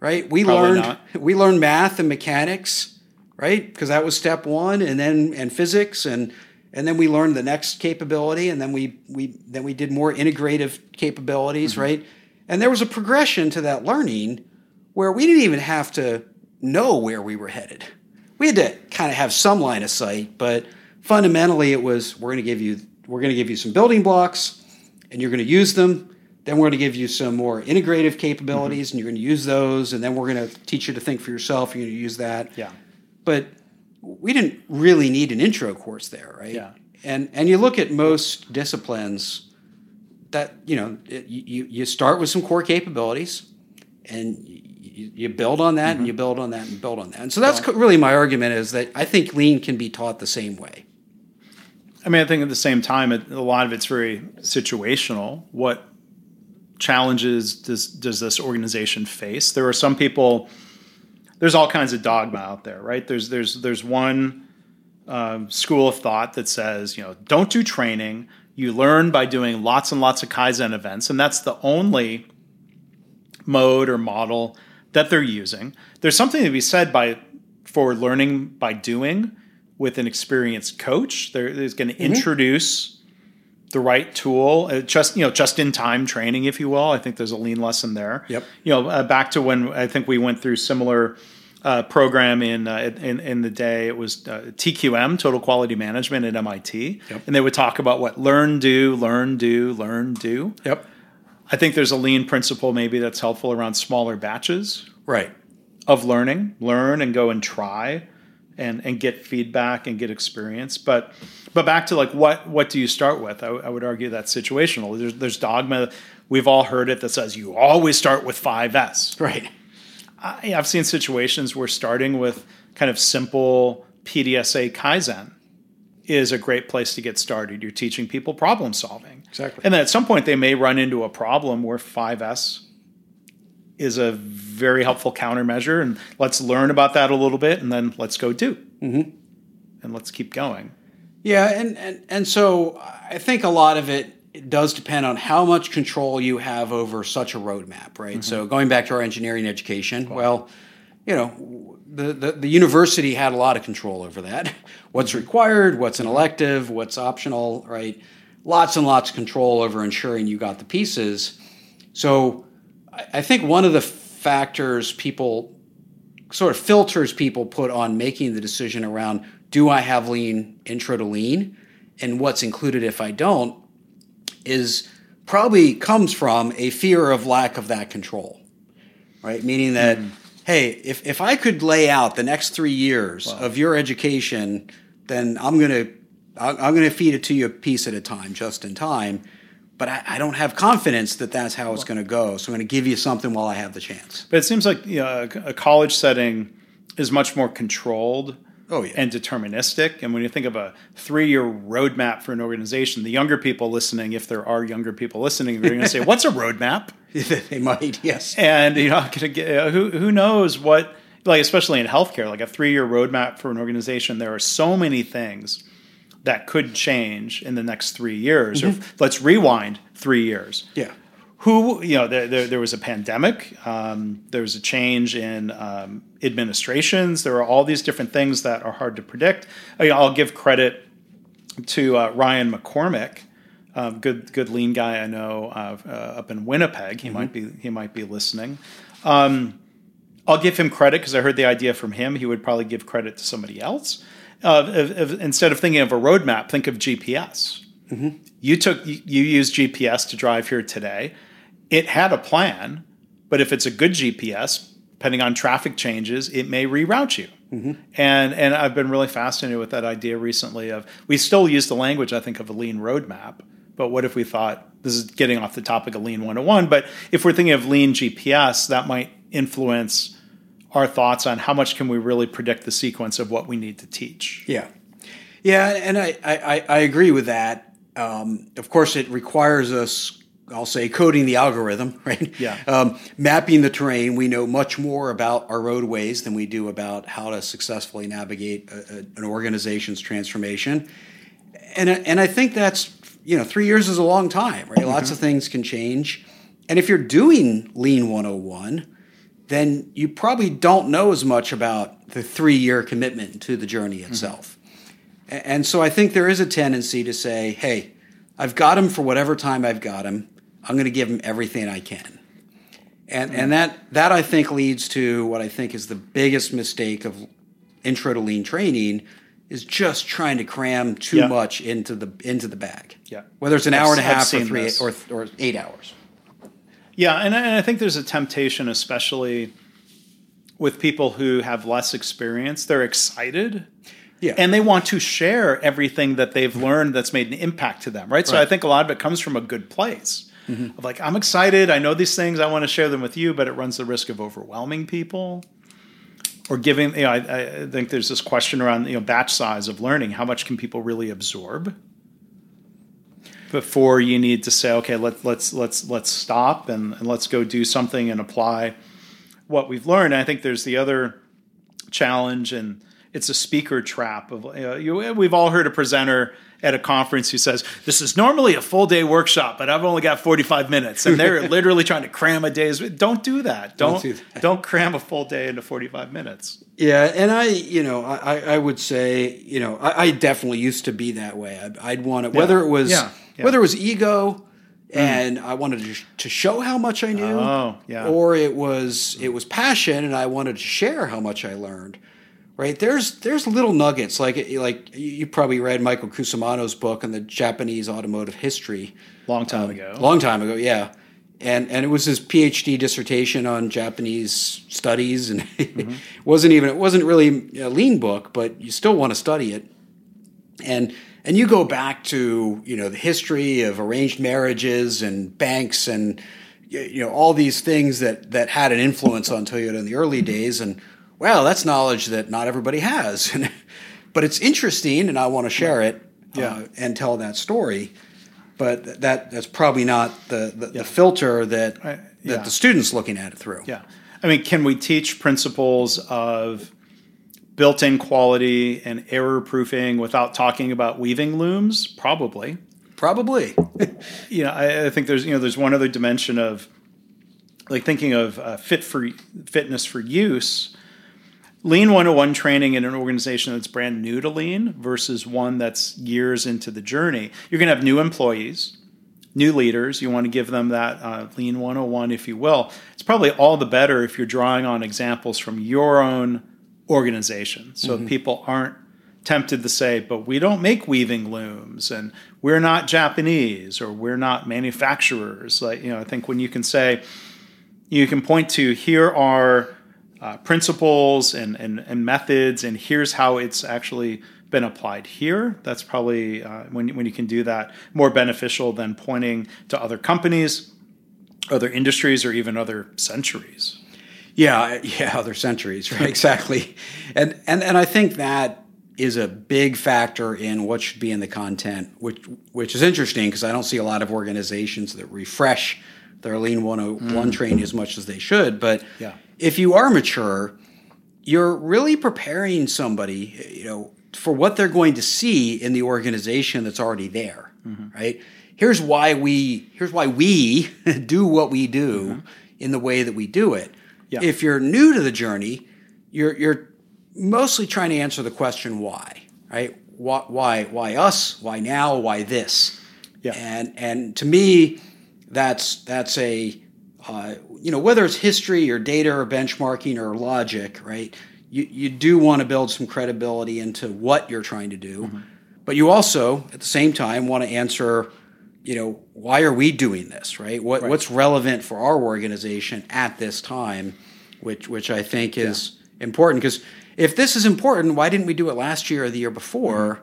right? We Probably learned not. we learned math and mechanics, right? Because that was step one, and then and physics, and and then we learned the next capability, and then we we then we did more integrative capabilities, Mm-hmm. right? And there was a progression to that learning where we didn't even have to know where we were headed. We had to kind of have some line of sight, but fundamentally it was we're going to give you we're going to give you some building blocks and you're going to use them. Then we're going to give you some more integrative capabilities, mm-hmm. and you're going to use those. And then we're going to teach you to think for yourself. You're going to use that. Yeah. But we didn't really need an intro course there, right? Yeah. And and you look at most disciplines that you know it, you you start with some core capabilities, and you, you build on that, and you build on that, and build on that. And so that's co- really my argument is that I think lean can be taught the same way. I mean, I think at the same time, it, a lot of it's very situational. What challenges does does this organization face? There are some people. There's all kinds of dogma out there, right? There's there's there's one um, school of thought that says, you know, don't do training. You learn by doing lots and lots of kaizen events, and that's the only mode or model that they're using. There's something to be said by for learning by doing with an experienced coach. They're, they're going to Mm-hmm. introduce the right tool, uh, just you know, just in time training, if you will. I think there's a lean lesson there. Yep. You know, uh, back to when I think we went through similar uh, program in, uh, in in the day. It was uh, TQM, Total Quality Management at MIT, Yep. and they would talk about what learn, do, learn, do, learn, do. Yep. I think there's a lean principle maybe that's helpful around smaller batches Right. of learning, learn and go and try and and get feedback and get experience. But but back to like what what do you start with? I, I would argue that's situational. There's there's dogma. We've all heard it that says you always start with 5S. Right. I, I've seen situations where starting with kind of simple PDSA Kaizen is a great place to get started. You're teaching people problem solving. Exactly. And then at some point they may run into a problem where 5S is a very helpful countermeasure. And let's learn about that a little bit and then let's go do. Mm-hmm. And let's keep going. Yeah, and, and and so I think a lot of it, it does depend on how much control you have over such a roadmap, right? So going back to our engineering education, well, you know, the, the university had a lot of control over that. What's required, what's an elective, what's optional, right? Lots and lots of control over ensuring you got the pieces. So I, I think one of the factors people sort of filters people put on making the decision around do I have lean intro to lean and what's included if I don't is probably comes from a fear of lack of that control. Right? Meaning that mm-hmm. Hey, if if I could lay out the next 3 years of your education, then I'm going to I'm going to feed it to you a piece at a time just in time. But I, I don't have confidence that that's how it's going to go. So I'm going to give you something while I have the chance. But it seems like you know, a college setting is much more controlled Oh, yeah. and deterministic. And when you think of a three year roadmap for an organization, the younger people listening, if there are younger people listening, they're going to say, What's a roadmap? they might, yes. and you know get, uh, who who knows what like especially in healthcare like a three year roadmap for an organization there are so many things that could change in the next three years or let's rewind three years Yeah. Who you know there, there, there was a pandemic um, there was a change in um, administrations there are all these different things that are hard to predict I- i'll give credit to uh, ryan mccormack um, good good lean guy i know uh, uh, up in winnipeg he might be he might be listening um, I'll give him credit because I heard the idea from him. He would probably give credit to somebody else. Uh, of- of- instead of thinking of a roadmap, think of GPS. You took you you used GPS to drive here today. It had a plan, but if it's a good GPS, depending on traffic changes, it may reroute you. And and I've been really fascinated with that idea recently. Of we still use the language I think of a lean roadmap, but what if we thought this is getting off the topic of lean 101? But if we're thinking of lean GPS, that might influence our thoughts on how much can we really predict the sequence of what we need to teach. Yeah, yeah, and I I, I agree with that. Um, of course, it requires us. I'll say coding the algorithm, right? Yeah. Um, mapping the terrain. We know much more about our roadways than we do about how to successfully navigate a, a, an organization's transformation. And I- and I think that's you know three years is a long time, right? Lots of things can change. And if you're doing Lean 101, then you probably don't know as much about the three year commitment to the journey itself. A- And so I think there is a tendency to say, hey, I've got him for whatever time I've got him. I'm going to give him everything I can. And, and that, that I think leads to what I think is the biggest mistake of intro to lean training is just trying to cram too Yeah. much into the into the bag. Yeah. Whether it's an I've- hour and a half or three or, or eight hours. Yeah, and I, and I think there's a temptation, especially with people who have less experience, they're excited. Yeah. And they want to share everything that they've learned that's made an impact to them, right? So I think a lot of it comes from a good place. Mm-hmm. Of like, I'm excited, I know these things, I want to share them with you, but it runs the risk of overwhelming people or giving, you know, I, I think there's this question around, you know, batch size of learning. How much can people really absorb? before you need to say, okay, let, let's let's let's stop and, and let's go do something and apply what we've learned. And I think there's the other challenge, and it's a speaker trap. Of you know, you, we've all heard a presenter at a conference who says, "This is normally a full day workshop, but I've only got 45 minutes," and they're literally trying to cram a day's. Don't do that. Don't Don't don't, do that. cram a full day into 45 minutes. Yeah, and I, you know, I, I would say, you know, I, I definitely used to be that way. I'd, I'd want it, whether it was, Yeah, yeah. whether it was ego, mm. and I wanted to, to show how much I knew, Oh, yeah. or it was it was passion, and I wanted to share how much I learned. Right there's there's little nuggets like like you probably read Michael Cusumano's book on the Japanese automotive history Long time um, ago. long time ago, yeah. And and it was his PhD dissertation on Japanese studies, and it mm-hmm. wasn't even it wasn't really a lean book, but you still want to study it. And and you go back to you know the history of arranged marriages and banks and you know all these things that that had an influence on Toyota in the early days, and well, that's knowledge that not everybody has, but it's interesting, and I want to share it Yeah. uh, and tell that story but that that's probably not the the, the filter that I- that yeah. the students looking at it through. Yeah. I mean, can we teach principles of built in quality and error proofing without talking about weaving looms? Probably. Probably. You know, I, I think there's you know there's one other dimension of like thinking of uh, fit for fitness for use. Lean 101 training in an organization that's brand new to Lean versus one that's years into the journey. You're going to have new employees, new leaders. You want to give them that uh, Lean 101, if you will. It's probably all the better if you're drawing on examples from your own organization. So people aren't tempted to say, but we don't make weaving looms and we're not Japanese or we're not manufacturers. Like, you know, I think when you can say, you can point to here are uh, principles and, and, and methods, and here's how it's actually been applied here. That's probably uh, when, when you can do that more beneficial than pointing to other companies, other industries, or even other centuries. Yeah, yeah, other centuries, right? exactly. And and and I think that is a big factor in what should be in the content, which which is interesting because I don't see a lot of organizations that refresh their Lean 101 training as much as they should. But Yeah. If you are mature, you're really preparing somebody, you know, for what they're going to see in the organization that's already there, mm-hmm. right? Here's why we here's why we do what we do mm-hmm. in the way that we do it. Yeah. If you're new to the journey, you're you're mostly trying to answer the question why, right? Why why why us? Why now? Why this? Yeah. And and to me, that's that's a uh, you know whether it's history or data or benchmarking or logic, right? You you do want to build some credibility into what you're trying to do, but you also at the same time want to answer, you know, why are we doing this, right? What what's relevant for our organization at this time, which which I think is important because if this is important, why didn't we do it last year or the year before?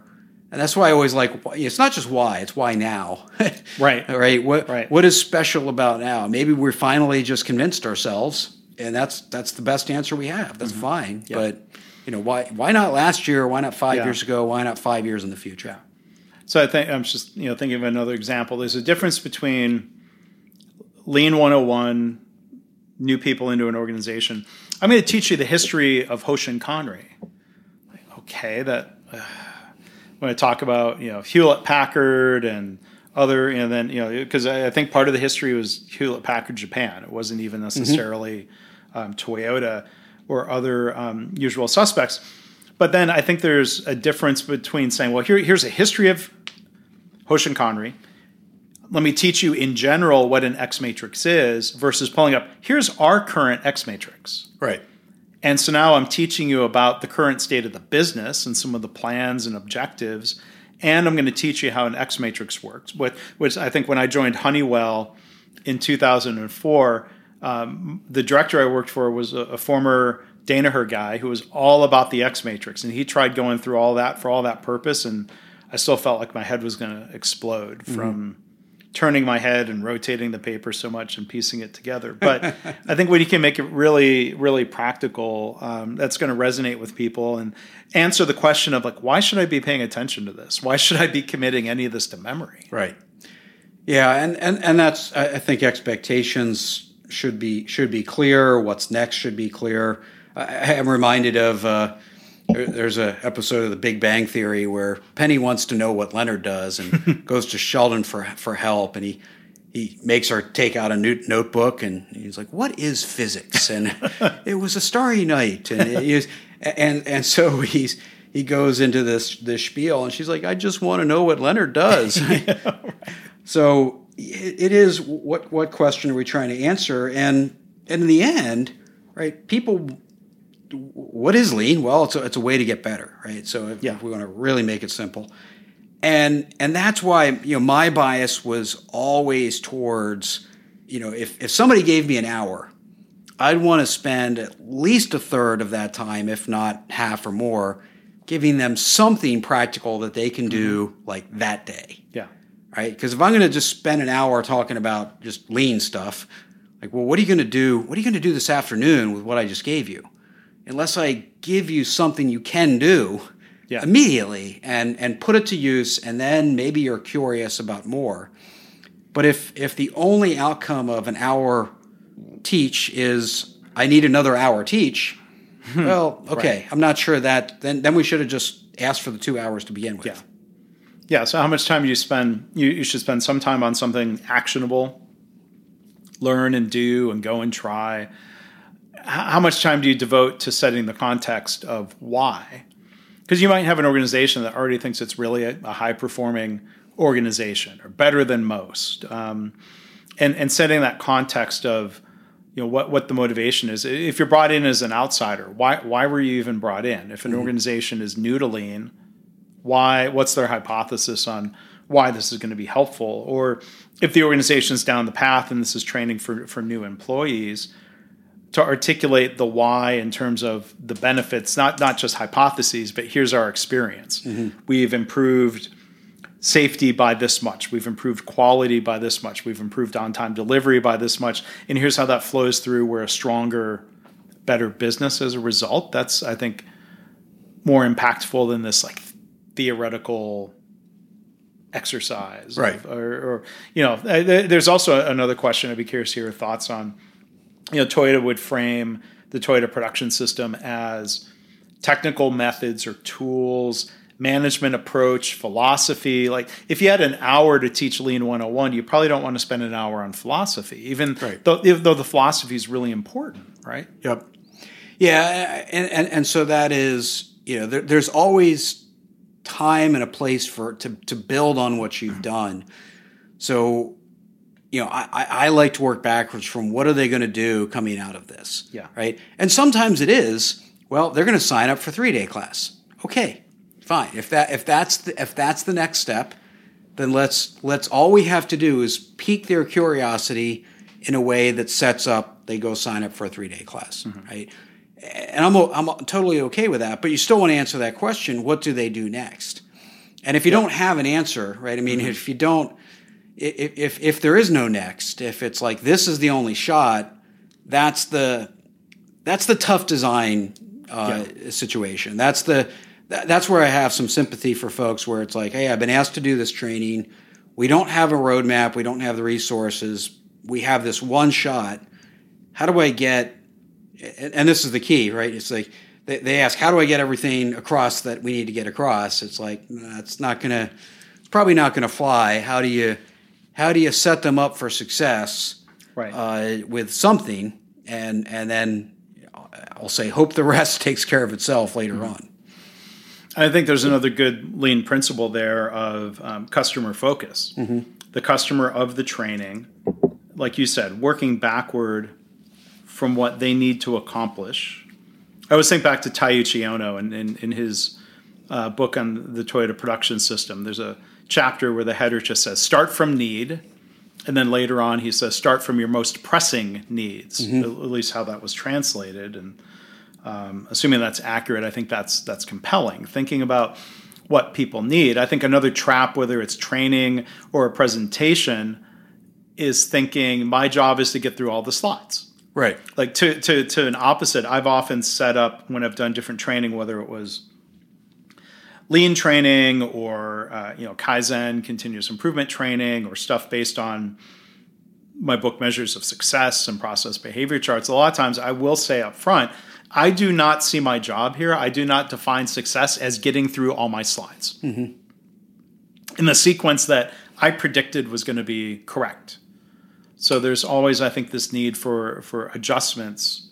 And that's why I always like. It's not just why; it's why now. Right. Right. What Right. What is special about now? Maybe we're finally just convinced ourselves, and that's that's the best answer we have. That's fine. But you know, why why not last year? Why not five Mm-hmm. Yeah. years ago? Why not five years in the future? So I think I'm just you know thinking of another example. There's a difference between Lean 101, new people into an organization. I'm going to teach you the history of Hoshin Kanri. Like, okay, that uh, when I talk about you know Hewlett Packard and other, and then you know because I, I think part of the history was Hewlett Packard Japan. It wasn't even necessarily um, Toyota or other um, usual suspects. But then I think there's a difference between saying, well, here, here's a history of Hoshin Kanri. Let me teach you in general what an X matrix is versus pulling up, here's our current X matrix. Right. And so now I'm teaching you about the current state of the business and some of the plans and objectives. And I'm going to teach you how an X matrix works, which, I think when I joined Honeywell in 2004, um, the director I worked for was a, a former Danaher guy who was all about the X matrix, and he tried going through all that for all that purpose, and I still felt like my head was going to explode mm-hmm. Turning my head and rotating the paper so much and piecing it together. But I think when you can make it really, really practical, um, that's going to resonate with people and answer the question of like, why should I be paying attention to this? Why should I be committing any of this to memory? Right. Yeah, and and and that's I think expectations should be should be clear. What's next should be clear. I am reminded of. Uh, there's a episode of The Big Bang Theory where Penny wants to know what Leonard does and goes to Sheldon for for help, and he he makes her take out a new notebook and he's like, "What is physics?" And it was a starry night, and he was, and and so he's he goes into this this spiel, and she's like, "I just want to know what Leonard does." yeah, right. So it, it is what what question are we trying to answer, and and in the end, right? People what is lean? Well, it's a, it's a way to get better, right? So if, yeah. if we want to really make it simple, and and that's why you know my bias was always towards you know if if somebody gave me an hour, I'd want to spend at least a third of that time, if not half or more, giving them something practical that they can do mm-hmm. like that day. Yeah. Right? Because if I'm going to just spend an hour talking about just lean stuff, like, well, what are you going to do? What are you going to do this afternoon with what I just gave you? Unless I give you something you can do yeah. immediately and and put it to use, and then maybe you're curious about more. But if if the only outcome of an hour teach is I need another hour teach, well, okay, right. I'm not sure that then then we should have just asked for the two hours to begin with. Yeah. Yeah. So how much time do you spend? You, you should spend some time on something actionable. Learn and do and go and try how much time do you devote to setting the context of why? Because you might have an organization that already thinks it's really a, a high performing organization or better than most, um, and and setting that context of you know what what the motivation is. If you're brought in as an outsider, why why were you even brought in? If an mm-hmm. organization is new to lean, why what's their hypothesis on why this is going to be helpful? Or if the organization is down the path and this is training for for new employees to articulate the why in terms of the benefits, not not just hypotheses, but here's our experience. Mm-hmm. We've improved safety by this much. We've improved quality by this much. We've improved on-time delivery by this much. And here's how that flows through. We're a stronger, better business as a result. That's I think more impactful than this like theoretical exercise, right? Of, or, or, you know, there's also another question. I'd be curious to hear your thoughts on you know, Toyota would frame the Toyota production system as technical methods or tools, management approach, philosophy. Like if you had an hour to teach Lean 101, you probably don't want to spend an hour on philosophy, even right. though, though the philosophy is really important, right? Yep. Yeah, and, and, and so that is, you know, there, there's always time and a place for to, to build on what you've mm-hmm. done. So you know, I, I like to work backwards from what are they going to do coming out of this? Yeah. Right. And sometimes it is, well, they're going to sign up for three day class. Okay, fine. If that if that's the, if that's the next step, then let's let's all we have to do is pique their curiosity in a way that sets up they go sign up for a three day class, mm-hmm. right? And I'm I'm totally okay with that. But you still want to answer that question: What do they do next? And if you don't have an answer, right? I mean, mm-hmm. if you don't if, if if there is no next, if it's like this is the only shot, that's the that's the tough design uh, yeah. situation. That's the that's where I have some sympathy for folks where it's like, hey, I've been asked to do this training. We don't have a roadmap. We don't have the resources. We have this one shot. How do I get? And this is the key, right? It's like they, they ask, how do I get everything across that we need to get across? It's like that's not gonna. It's probably not gonna fly. How do you? How do you set them up for success right. uh, with something, and and then I'll say hope the rest takes care of itself later mm-hmm. on. I think there's another good lean principle there of um, customer focus. Mm-hmm. The customer of the training, like you said, working backward from what they need to accomplish. I always think back to Taiichi Ohno and in, in, in, his uh, book on the Toyota production system. There's a chapter where the header just says start from need and then later on he says start from your most pressing needs mm-hmm. at least how that was translated and um, assuming that's accurate, I think that's that's compelling. Thinking about what people need. I think another trap, whether it's training or a presentation, is thinking my job is to get through all the slides. Right. Like to to to an opposite, I've often set up when I've done different training, whether it was lean training or uh, you know kaizen continuous improvement training or stuff based on my book measures of success and process behavior charts a lot of times i will say up front i do not see my job here. I do not define success as getting through all my slides. Mm-hmm. in the sequence that i predicted was going to be correct. So there's always i think this need for for adjustments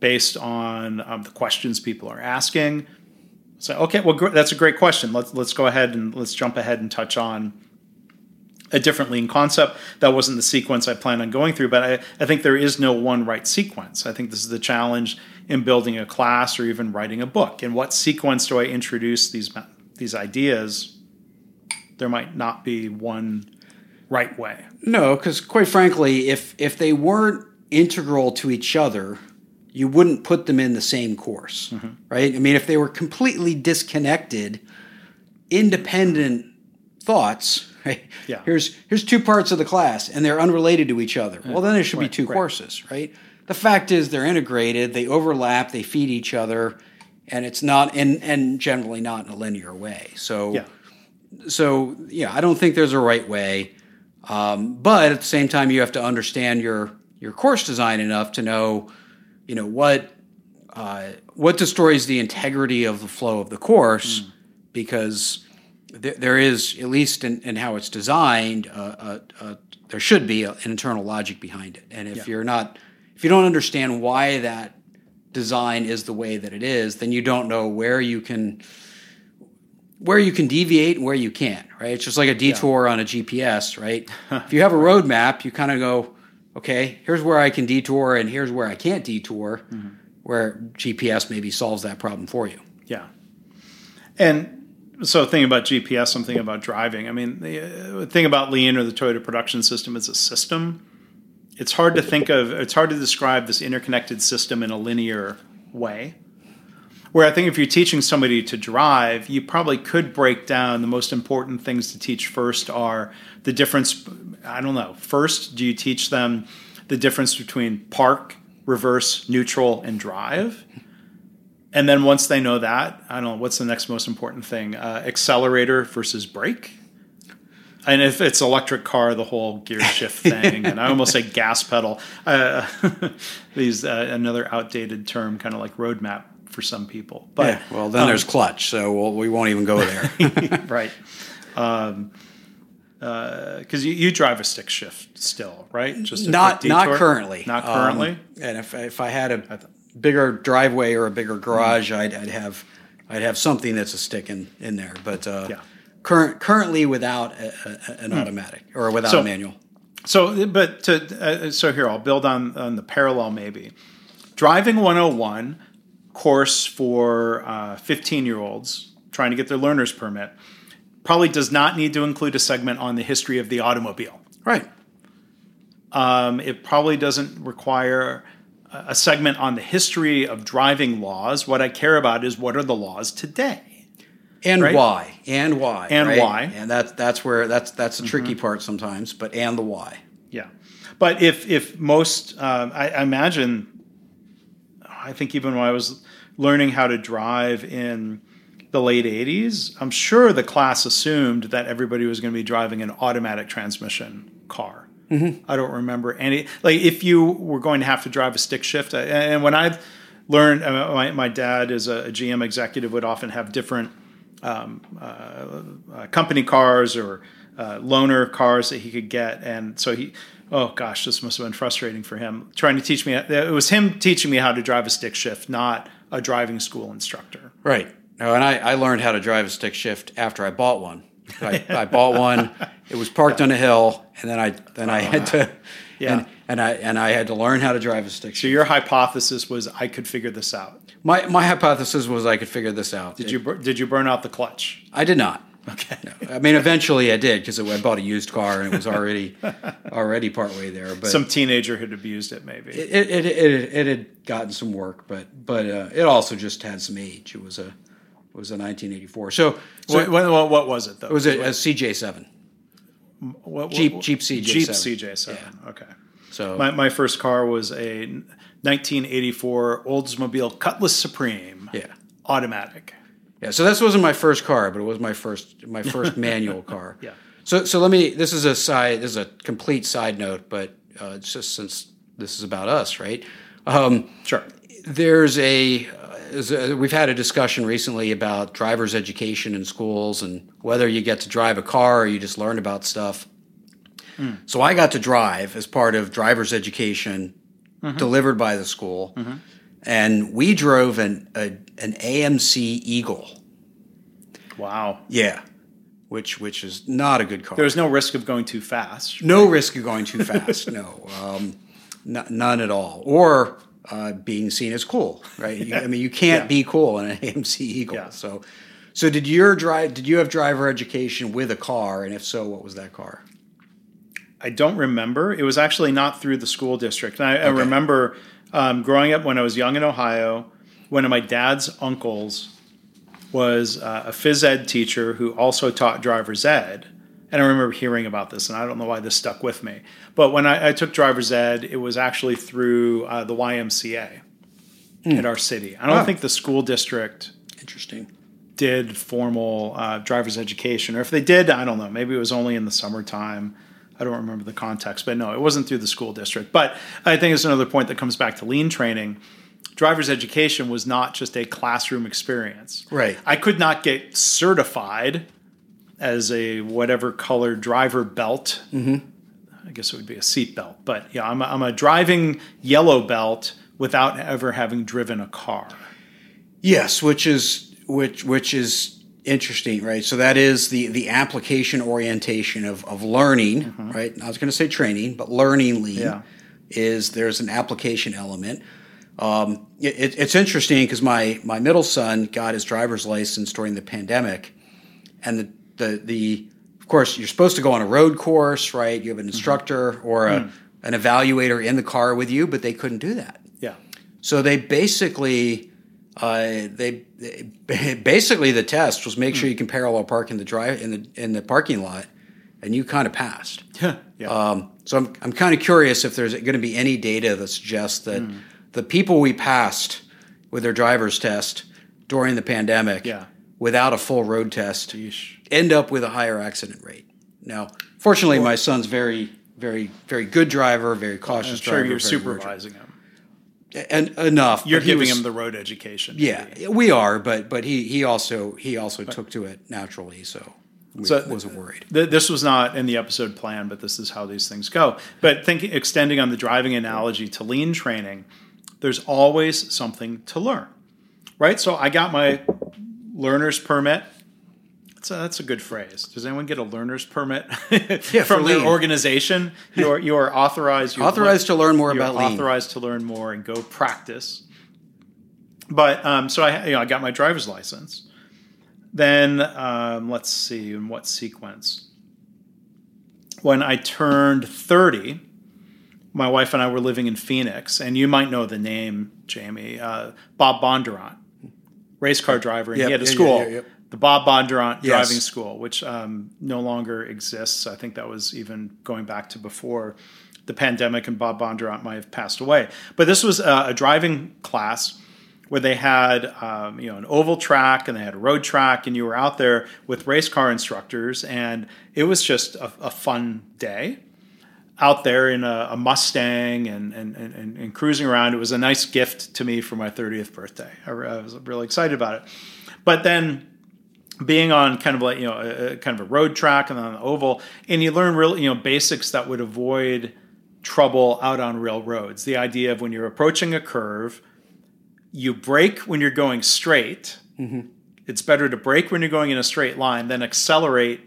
based on um, the questions people are asking so okay, well gr- that's a great question. Let's let's go ahead and let's jump ahead and touch on a different lean concept. That wasn't the sequence I planned on going through, but I, I think there is no one right sequence. I think this is the challenge in building a class or even writing a book. In what sequence do I introduce these these ideas? There might not be one right way. No, because quite frankly, if if they weren't integral to each other, you wouldn't put them in the same course, mm-hmm. right? I mean, if they were completely disconnected, independent thoughts, right? Yeah. Here's here's two parts of the class, and they're unrelated to each other. Well, then there should right, be two right. courses, right? The fact is, they're integrated, they overlap, they feed each other, and it's not and and generally not in a linear way. So, yeah. so yeah, I don't think there's a right way. Um, but at the same time, you have to understand your your course design enough to know you know what uh, what destroys the integrity of the flow of the course mm. because th- there is at least in, in how it's designed uh, uh, uh there should be an internal logic behind it and if yeah. you're not if you don't understand why that design is the way that it is then you don't know where you can where you can deviate and where you can't right it's just like a detour yeah. on a gps right if you have a roadmap you kind of go okay, here's where I can detour and here's where I can't detour, mm-hmm. where GPS maybe solves that problem for you. Yeah. And so thinking about GPS, I'm thinking about driving. I mean, the uh, thing about Lean or the Toyota production system is a system. It's hard to think of, it's hard to describe this interconnected system in a linear way. Where I think if you're teaching somebody to drive, you probably could break down the most important things to teach first are the difference I don't know. First, do you teach them the difference between park, reverse, neutral, and drive? And then once they know that, I don't know, what's the next most important thing? Uh, accelerator versus brake? And if it's electric car, the whole gear shift thing, and I almost say gas pedal. Uh, these uh, another outdated term, kind of like roadmap for some people. But yeah, well, then um, there's clutch, so we'll, we will not even go there. right. Um, because uh, you, you drive a stick shift still, right? Just not not currently, not currently. Um, and if if I had a bigger driveway or a bigger garage, mm. I'd, I'd have I'd have something that's a stick in, in there. But uh, yeah. current currently without a, a, an mm. automatic or without so, a manual. So, but to uh, so here I'll build on on the parallel maybe. Driving 101 course for uh, 15 year olds trying to get their learner's permit probably does not need to include a segment on the history of the automobile. Right. Um, it probably doesn't require a segment on the history of driving laws. What I care about is what are the laws today, and right? why, and why, and right? why, and that's that's where that's that's the mm-hmm. tricky part sometimes. But and the why. Yeah, but if if most, uh, I, I imagine, I think even when I was learning how to drive in the late 80s, I'm sure the class assumed that everybody was going to be driving an automatic transmission car. Mm-hmm. I don't remember any. Like, if you were going to have to drive a stick shift, and when I've learned, uh, my, my dad is a GM executive, would often have different um, uh, uh, company cars or uh, loaner cars that he could get. And so he, oh gosh, this must have been frustrating for him trying to teach me. It was him teaching me how to drive a stick shift, not a driving school instructor. Right. No, and I, I learned how to drive a stick shift after I bought one. I, I bought one. It was parked on a hill, and then I then I had to, yeah. and, and I and I had to learn how to drive a stick. So your hypothesis was I could figure this out. My my hypothesis was I could figure this out. Did it, you did you burn out the clutch? I did not. Okay. I mean, eventually I did because I bought a used car and it was already already partway there. But Some teenager had abused it, maybe. it, it, it, it had gotten some work, but but uh, it also just had some age. It was a it was a 1984. So, so what, what, what was it though? it was a, a CJ7. What- Jeep- Jeep CJ7. Jeep CJ7. Okay. So My, my first car was a 1984 Oldsmobile Cutlass Supreme yeah, automatic. yeah. So this wasn't my first car, but it was my first my first manual car. Yeah. So so let me. This is a side. This is a complete side note, but uh, just since this is about us, right? Um, Sure. there's a, a- uh, we've had a discussion recently about driver's education in schools and whether you get to drive a car or you just learn about stuff. Hmm. So I got to drive as part of driver's education mm-hmm. delivered by the school, mm-hmm. and we drove an a, an AMC Eagle. Wow. Yeah, which which is not a good car. There was no risk of going too fast. No risk of going too fast. no, um, n- none at all. Or uh, being seen as cool, right? You, I mean, you can't Yeah. be cool in an AMC Eagle. Yeah. So, so did your drive? Did you have driver education with a car? And if so, what was that car? I don't remember. It was actually not through the school district. And I, I remember um, growing up when I was young in Ohio, one of my dad's uncles was uh, a phys ed teacher who also taught driver's ed. And I remember hearing about this, and I don't know why this stuck with me. But when I, I took driver's ed, it was actually through uh, the YMCA in our city. I don't think the school district Interesting. did formal uh, driver's education, or if they did, I don't know. Maybe it was only in the summertime. I don't remember the context, but no, it wasn't through the school district. But I think it's another point that comes back to lean training. Driver's education was not just a classroom experience. Right. I could not get certified as a whatever color driver belt. Mm-hmm. I guess it would be a seat belt, but yeah, I'm a, I'm a driving yellow belt without ever having driven a car. Yes, which is which which is interesting, right? So that is the the application orientation of of learning, right? I was going to say training, but learning lean Yeah. is there's an application element. Um, it- it's interesting because my my middle son got his driver's license during the pandemic, and the the the of course you're supposed to go on a road course, right? You have an instructor or a, an evaluator in the car with you, but they couldn't do that. Yeah. So they basically, uh, they, they basically the test was make sure you can parallel park in the drive in the in the parking lot, and you kind of passed. yeah. Um, so I'm I'm kind of curious if there's going to be any data that suggests that Hmm. the people we passed with their driver's test during the pandemic, Yeah. without a full road test, Yeesh. End up with a higher accident rate. Now, fortunately, my son's very very very good driver, very cautious I'm sure driver. you're very good driver. supervising him. and enough. You're giving was- him the road education. Yeah, maybe. we are, but but he he also he also took to it naturally, so we So- wasn't worried. Th- This was not in the episode plan, but this is how these things go. But thinking, extending on the driving analogy to lean training, there's always something to learn, right? So I got my learner's permit. That's a, that's a good phrase. Does anyone get a learner's permit for from their lean. organization? You're you are authorized. You're Authorized to learn more about lean. authorized to learn more and go practice. But um, so I, you know, I got my driver's license. Then um, let's see in what sequence. When I turned thirty, my wife and I were living in Phoenix, and you might know the name Jamie uh, Bob Bondurant, race car driver, and Yep, he had a yeah, yeah, school, yeah, yep. The Bob Bondurant Yes. driving school, which um, no longer exists. I think that was even going back to before the pandemic, and Bob Bondurant might have passed away. But this was a, a driving class where they had um, you know an oval track and they had a road track, and you were out there with race car instructors, and it was just a, a fun day out there in a, a Mustang and, and, and, and cruising around. It was a nice gift to me for my 30th birthday. I, I was really excited about it. But then being on kind of like, you know, a, a kind of a road track and on the oval, and you learn real, you know, basics that would avoid trouble out on real roads. The idea of when you're approaching a curve, you brake when you're going straight. Mm-hmm. It's better to brake when you're going in a straight line than accelerate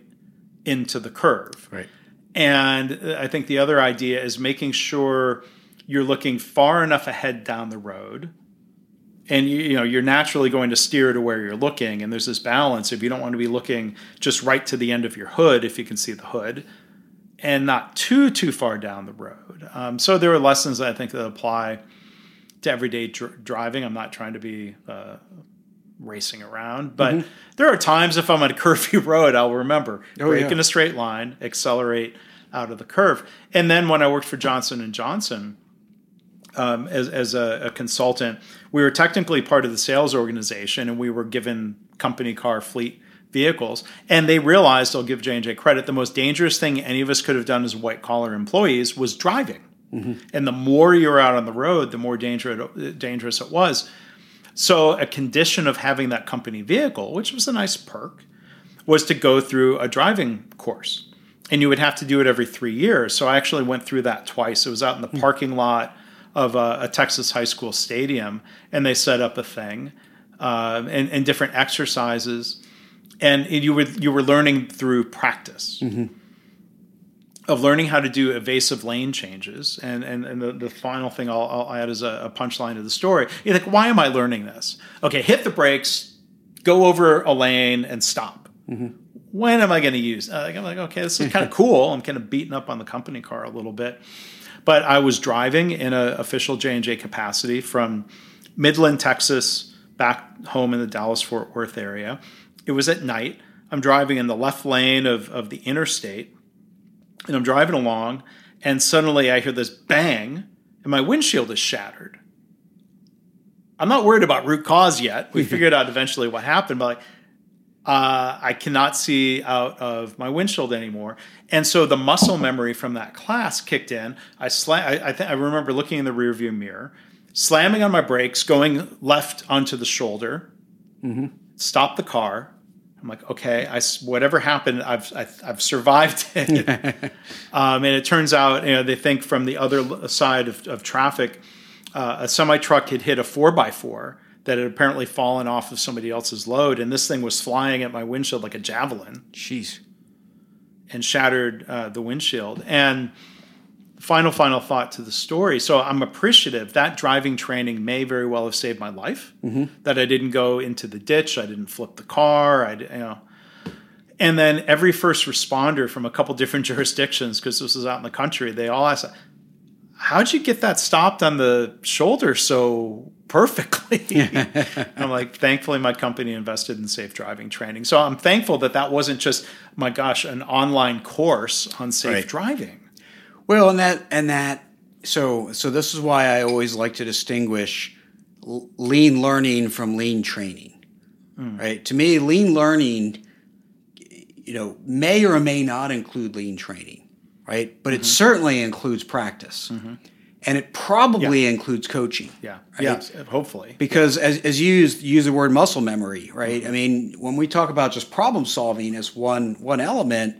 into the curve. Right. And uh, I think the other idea is making sure you're looking far enough ahead down the road and you, you know you're naturally going to steer to where you're looking. And there's this balance. If you don't want to be looking just right to the end of your hood if you can see the hood and not too too far down the road. Um, so there are lessons i think that apply to everyday dr- driving. I'm not trying to be uh, racing around but mm-hmm. there are times if i'm on a curvy road i'll remember. Oh, brake yeah. in a straight line accelerate out of the curve. And then when i worked for johnson and johnson um, as, as a, a, consultant, we were technically part of the sales organization, and we were given company car fleet vehicles. And they realized, I'll give J and J credit, the most dangerous thing any of us could have done as white collar employees was driving. Mm-hmm. And the more you're out on the road, the more dangerous dangerous it was. So a condition of having that company vehicle, which was a nice perk, was to go through a driving course. And you would have to do it every three years. So I actually went through that twice. It was out in the hmm. parking lot of a, a Texas high school stadium, and they set up a thing uh, and, and, different exercises, and you were you were learning through practice. Mm-hmm. Of learning how to do evasive lane changes, and and, and the, the final thing I'll, I'll add is a, a punchline to the story. You think, why am I learning this? Okay, hit the brakes, go over a lane, and stop. Mm-hmm when am I going to use? Uh, I'm like, okay, this is kind of cool. I'm kind of beating up on the company car a little bit. But I was driving in an official J and J capacity from Midland, Texas, back home in the Dallas Fort Worth area. It was at night. I'm driving in the left lane of, of the interstate, and I'm driving along, and suddenly I hear this bang, and my windshield is shattered. I'm not worried about root cause yet. We figured out eventually what happened, but like uh, I cannot see out of my windshield anymore. And so the muscle memory from that class kicked in. I slam. I, I, th- I remember looking in the rearview mirror, slamming on my brakes, going left onto the shoulder, mm-hmm. stop the car. I'm like, okay, I, whatever happened, I've, I've, I've survived it. um, and it turns out, you know, they think from the other side of, of traffic, uh, a semi truck had hit a four by four that had apparently fallen off of somebody else's load, and this thing was flying at my windshield like a javelin. Jeez. And shattered uh, the windshield. And final, final thought to the story. So I'm appreciative that driving training may very well have saved my life. Mm-hmm. That I didn't go into the ditch, I didn't flip the car, I you know. And then every first responder from a couple different jurisdictions, because this was out in the country, they all asked, "How'd you get that stopped on the shoulder so perfectly. I'm like, thankfully, my company invested in safe driving training. So I'm thankful that that wasn't just, my gosh, an online course on safe right. driving. Well, and that, and that, so, so this is why I always like to distinguish lean learning from lean training, mm. right? To me, lean learning, you know, may or may not include lean training, right? But mm-hmm. it certainly includes practice. Mm-hmm and it probably yeah. includes coaching. Yeah, right? yeah, hopefully. Because as, as you use, use the word muscle memory, right? Mm-hmm. I mean, when we talk about just problem solving as one one element,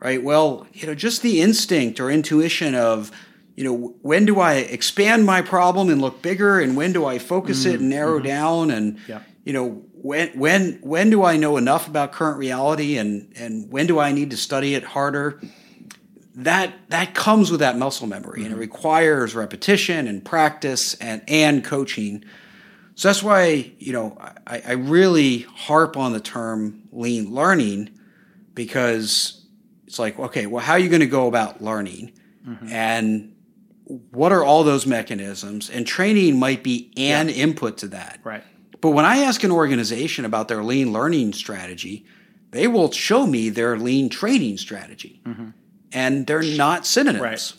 right? Well, you know, just the instinct or intuition of, you know, when do I expand my problem and look bigger, and when do I focus mm-hmm. it and narrow mm-hmm. down, and yeah. you know, when when when do I know enough about current reality, and and when do I need to study it harder? That that comes with that muscle memory mm-hmm. and it mm-hmm. requires repetition and practice and and coaching so that's why you know I, I really harp on the term lean learning because it's like okay well how are you going to go about learning mm-hmm. and what are all those mechanisms and training might be an yeah. input to that right but when i ask an organization about their lean learning strategy they will show me their lean training strategy mm-hmm and they're not synonyms. Right.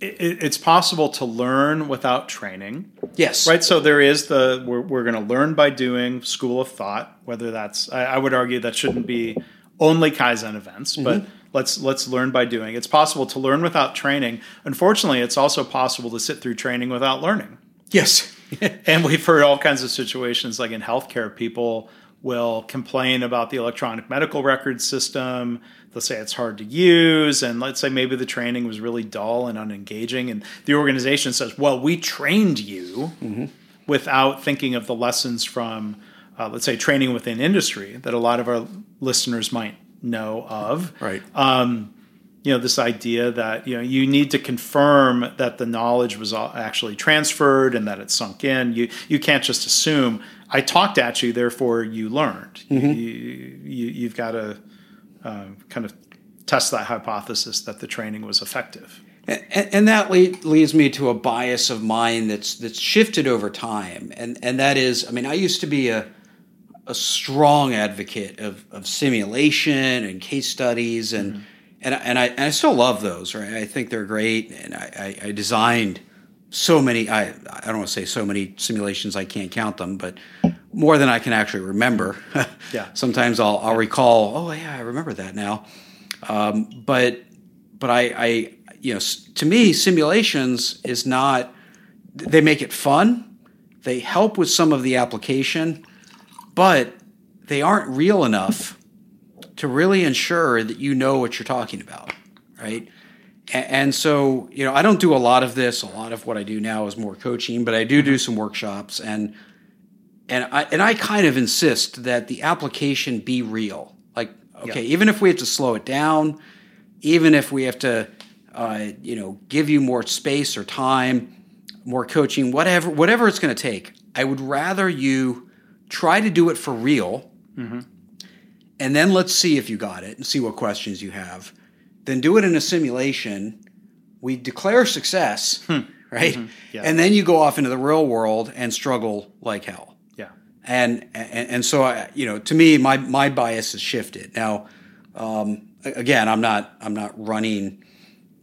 It, it's possible to learn without training. Yes. Right. So there is the we're, we're going to learn by doing school of thought. Whether that's I, I, would argue that shouldn't be only Kaizen events, mm-hmm. but let's let's learn by doing. It's possible to learn without training. Unfortunately, it's also possible to sit through training without learning. Yes. and we've heard all kinds of situations like in healthcare, people will complain about the electronic medical record system they'll say it's hard to use and let's say maybe the training was really dull and unengaging and the organization says well we trained you mm-hmm. without thinking of the lessons from uh, let's say training within industry that a lot of our listeners might know of right um, you know this idea that you know you need to confirm that the knowledge was actually transferred and that it sunk in you you can't just assume i talked at you therefore you learned mm-hmm. you, you have got to uh, kind of test that hypothesis that the training was effective and, and that lead, leads me to a bias of mine that's that's shifted over time and and that is i mean i used to be a a strong advocate of, of simulation and case studies and mm-hmm and and I and I still love those. Right, I think they're great, and I, I, I designed so many. I I don't want to say so many simulations. I can't count them, but more than I can actually remember. yeah. Sometimes I'll I'll recall. Oh yeah, I remember that now. Um, but but I I you know to me simulations is not. They make it fun. They help with some of the application, but they aren't real enough to really ensure that you know what you're talking about, right? And, and so, you know, I don't do a lot of this. A lot of what I do now is more coaching, but I do do some workshops, and and I and I kind of insist that the application be real. Like, okay, yeah. even if we have to slow it down, even if we have to, uh, you know, give you more space or time, more coaching, whatever, whatever it's going to take, I would rather you try to do it for real. Mm-hmm and then let's see if you got it and see what questions you have. Then do it in a simulation. We declare success, hmm. right? Mm-hmm. Yeah. And then you go off into the real world and struggle like hell. And and, and so I, you know, to me, my my bias has shifted. Now, um, again, I'm not I'm not running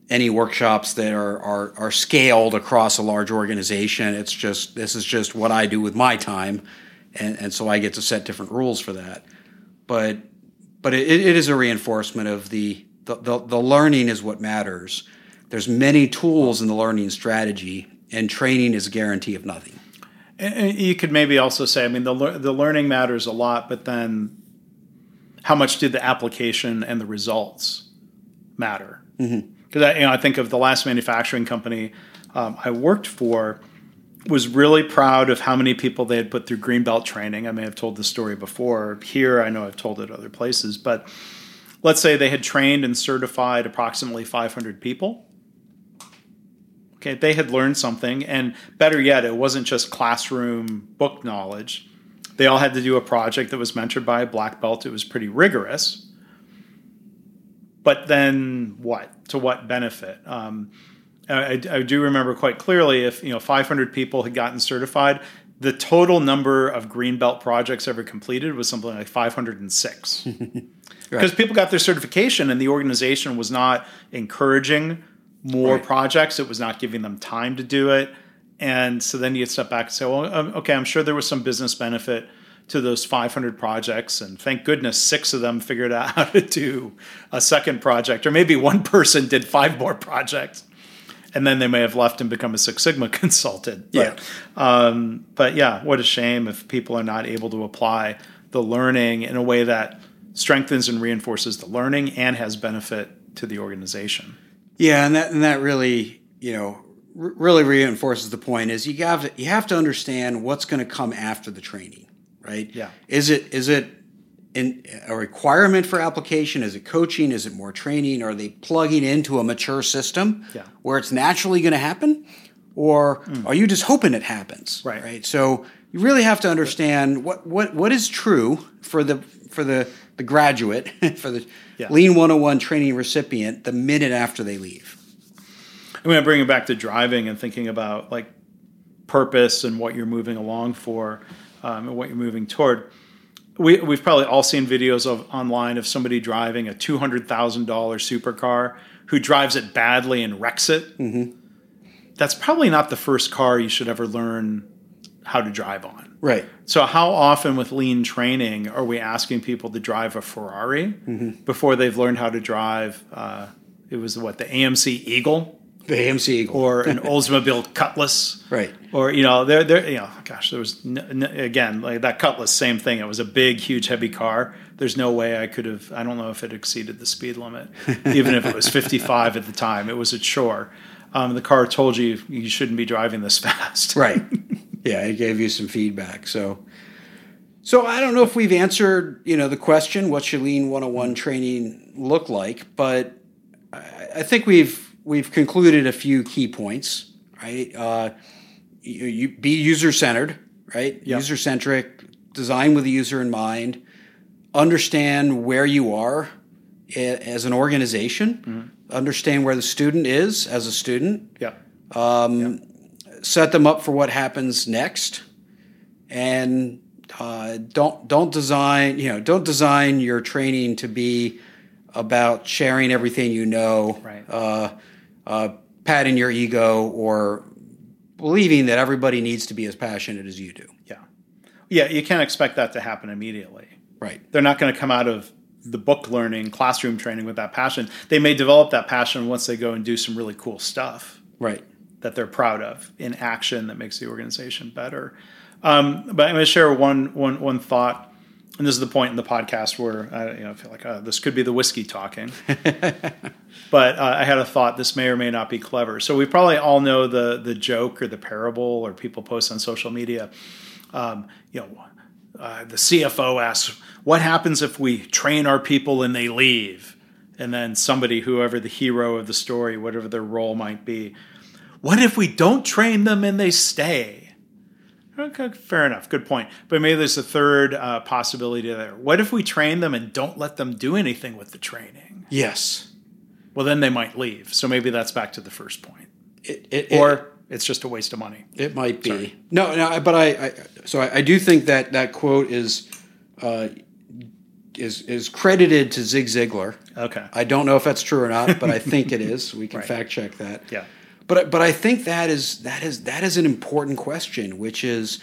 any workshops that are, are are scaled across a large organization. It's just this is just what I do with my time, and and so I get to set different rules for that but but it, it is a reinforcement of the, the, the the learning is what matters. There's many tools in the learning strategy, and training is a guarantee of nothing. And you could maybe also say, I mean, the the learning matters a lot, but then how much did the application and the results matter? Because mm-hmm. I, you know, I think of the last manufacturing company um, I worked for was really proud of how many people they had put through greenbelt training. I may have told the story before here. I know I've told it other places, but let's say they had trained and certified approximately 500 people. Okay, they had learned something, and better yet, it wasn't just classroom book knowledge. They all had to do a project that was mentored by a black belt. It was pretty rigorous. But then what? To what benefit? Um, I, I, do remember quite clearly if you know 500 people had gotten certified, the total number of green belt projects ever completed was something like 506. Because right. people got their certification and the organization was not encouraging more right. projects, it was not giving them time to do it. And so then you step back and say, well, um, okay, I'm sure there was some business benefit to those 500 projects. And thank goodness six of them figured out how to do a second project, or maybe one person did five more projects and then they may have left and become a Six Sigma consultant. But, yeah. Um, but yeah, what a shame if people are not able to apply the learning in a way that strengthens and reinforces the learning and has benefit to the organization. Yeah, and that and that really, you know, r- really reinforces the point is you have to, you have to understand what's going to come after the training, right? Yeah. Is it is it in a requirement for application? Is it coaching? Is it more training? Are they plugging into a mature system yeah. where it's naturally going to happen? Or mm. are you just hoping it happens? Right. Right. So you really have to understand what, what, what is true for the for the, the graduate, for the yeah. Lean 101 training recipient the minute after they leave. I'm going to bring it back to driving and thinking about like purpose and what you're moving along for um, and what you're moving toward we, we've probably all seen videos of online of somebody driving a two hundred thousand dollar supercar who drives it badly and wrecks it. Mm-hmm. That's probably not the first car you should ever learn how to drive on. Right. So how often with lean training are we asking people to drive a Ferrari mm-hmm. before they've learned how to drive? Uh, it was what the AMC Eagle the AMC Eagle. or an Oldsmobile Cutlass, right? Or you know, there, there, you know, gosh, there was again like that Cutlass, same thing. It was a big, huge, heavy car. There's no way I could have. I don't know if it exceeded the speed limit, even if it was 55 at the time. It was a chore. Um, the car told you you shouldn't be driving this fast. right. Yeah, it gave you some feedback. So, so I don't know if we've answered you know the question, what should Lean 101 training look like, but I, I think we've we've concluded a few key points, right? Uh, you, you be user centered, right? Yeah. User centric, design with the user in mind. Understand where you are as an organization. Understand where the student is as a student. Yeah. Set them up for what happens next, and uh, don't don't design you know don't design your training to be about sharing everything you know, Right. uh, uh, patting your ego, or believing that everybody needs to be as passionate as you do. Yeah. Yeah. You can't expect that to happen immediately. Right. They're not going to come out of the book learning, classroom training with that passion. They may develop that passion once they go and do some really cool stuff Right. That they're proud of in action that makes the organization better. Um, but I'm going to share one, one, one thought, and this is the point in the podcast where I, you know, feel like uh, this could be the whiskey talking. but uh, I had a thought. This may or may not be clever. So we probably all know the the joke or the parable, or people post on social media. Um, you know, uh, the CFO asks, "What happens if we train our people and they leave?" And then somebody, whoever the hero of the story, whatever their role might be, what if we don't train them and they stay? Okay, fair enough. Good point. But maybe there's a third uh, possibility there. What if we train them and don't let them do anything with the training? Yes. Well, then they might leave. So maybe that's back to the first point. It, it, Or it's just a waste of money. It might be. No, no, but I, I so I, I do think that that quote is uh, is is credited to Zig Ziglar. Okay. I don't know if that's true or not, but I think it is. We can Right. fact check that. Yeah. But but I think that is that is that is an important question, which is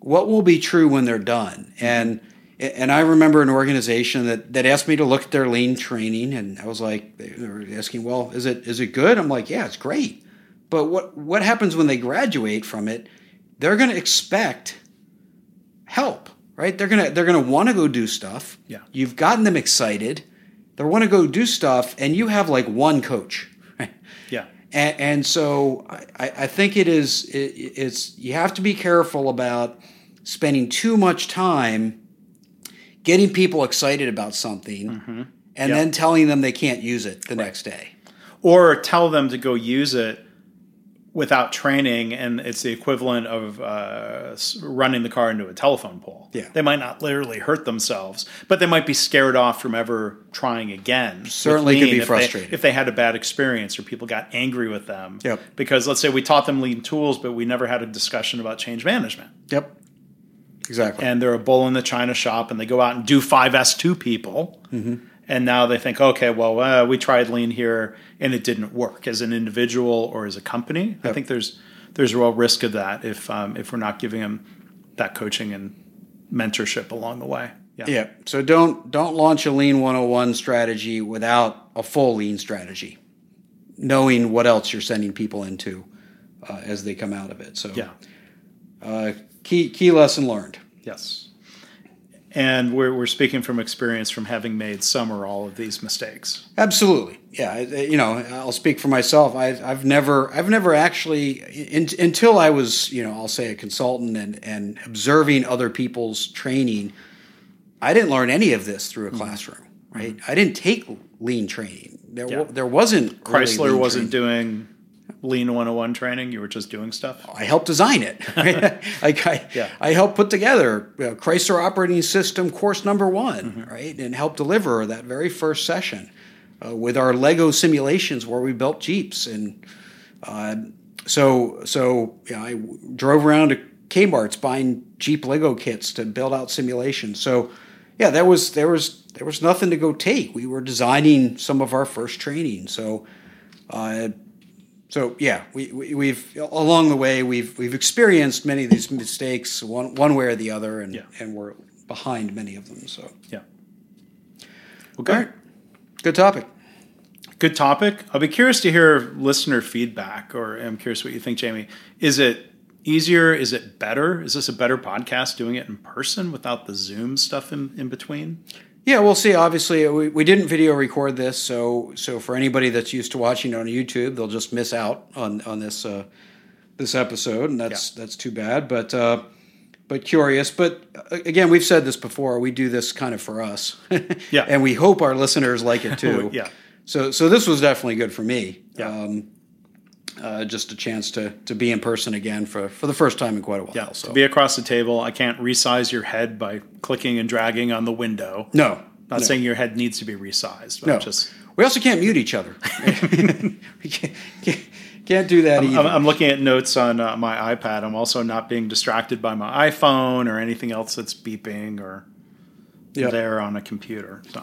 what will be true when they're done. And and I remember an organization that, that asked me to look at their lean training, and I was like, they were asking, well, is it is it good? I'm like, yeah, it's great. But what what happens when they graduate from it? They're going to expect help, right? They're gonna they're gonna want to go do stuff. Yeah. You've gotten them excited. They want to go do stuff, and you have like one coach. Right? And, and so I, I think it is it, it's you have to be careful about spending too much time getting people excited about something mm-hmm. and Yeah. then telling them they can't use it the next day. Or tell them to go use it without training, and it's the equivalent of uh, running the car into a telephone pole. Yeah. They might not literally hurt themselves, but they might be scared off from ever trying again. Certainly could be if they- frustrating. if they had a bad experience or people got angry with them. Yep. Because let's say we taught them lean tools, but we never had a discussion about change management. Yep. Exactly. and they're a bull in the china shop and they go out and do 5S to people and now they think okay well uh, we tried lean here and it didn't work as an individual or as a company i think there's there's a real risk of that if um, if we're not giving them that coaching and mentorship along the way yeah yeah. So don't don't launch a lean 101 strategy without a full lean strategy. Knowing what else you're sending people into uh, as they come out of it. So yeah uh, key key lesson learned. yes and we're, we're speaking from experience from having made some or all of these mistakes Absolutely, yeah. You know, I'll speak for myself. I've, I've never, I've never actually, in, until I was, you know, I'll say a consultant and and observing other people's training. I didn't learn any of this through a mm-hmm. classroom, right? I didn't take lean training. There, Yeah. there wasn't. really chrysler lean wasn't training. doing lean 101 training you were just doing stuff I helped design it. Right? like I, Yeah. I helped put together uh, Chrysler Operating System course number one, Mm-hmm. right, and helped deliver that very first session uh, with our Lego simulations where we built Jeeps, and uh, so so you know, I drove around to Kmart's buying Jeep Lego kits to build out simulations. So yeah, there was there was there was nothing to go take. We were designing some of our first training, so. Uh, so yeah, we, we we've along the way we've we've experienced many of these mistakes one one way or the other, and Yeah. and we're behind many of them. So yeah well all good good topic. Good topic. I'll be curious to hear listener feedback, or I'm curious what you think, Jamie. Is it easier? Is it better? Is this a better podcast doing it in person without the Zoom stuff in, in between? Yeah, we'll see. Obviously, we, we didn't video record this, so so for anybody that's used to watching on YouTube, they'll just miss out on on this uh, this episode, and that's that's too bad. But uh, but curious. But uh, again, we've said this before. We do this kind of for us, Yeah. and we hope our listeners like it too. Yeah. so so this was definitely good for me. Yeah. Um, uh, just a chance to to be in person again for for the first time in quite a while. Yeah, So to be across the table, I can't resize your head by clicking and dragging on the window. no, Not no. saying your head needs to be resized, but No. just We also can't mute each other. we can't, can't, can't do that. I'm, I'm looking at notes on uh, my iPad. I'm also not being distracted by my iPhone or anything else that's beeping or Yeah. there on a computer. So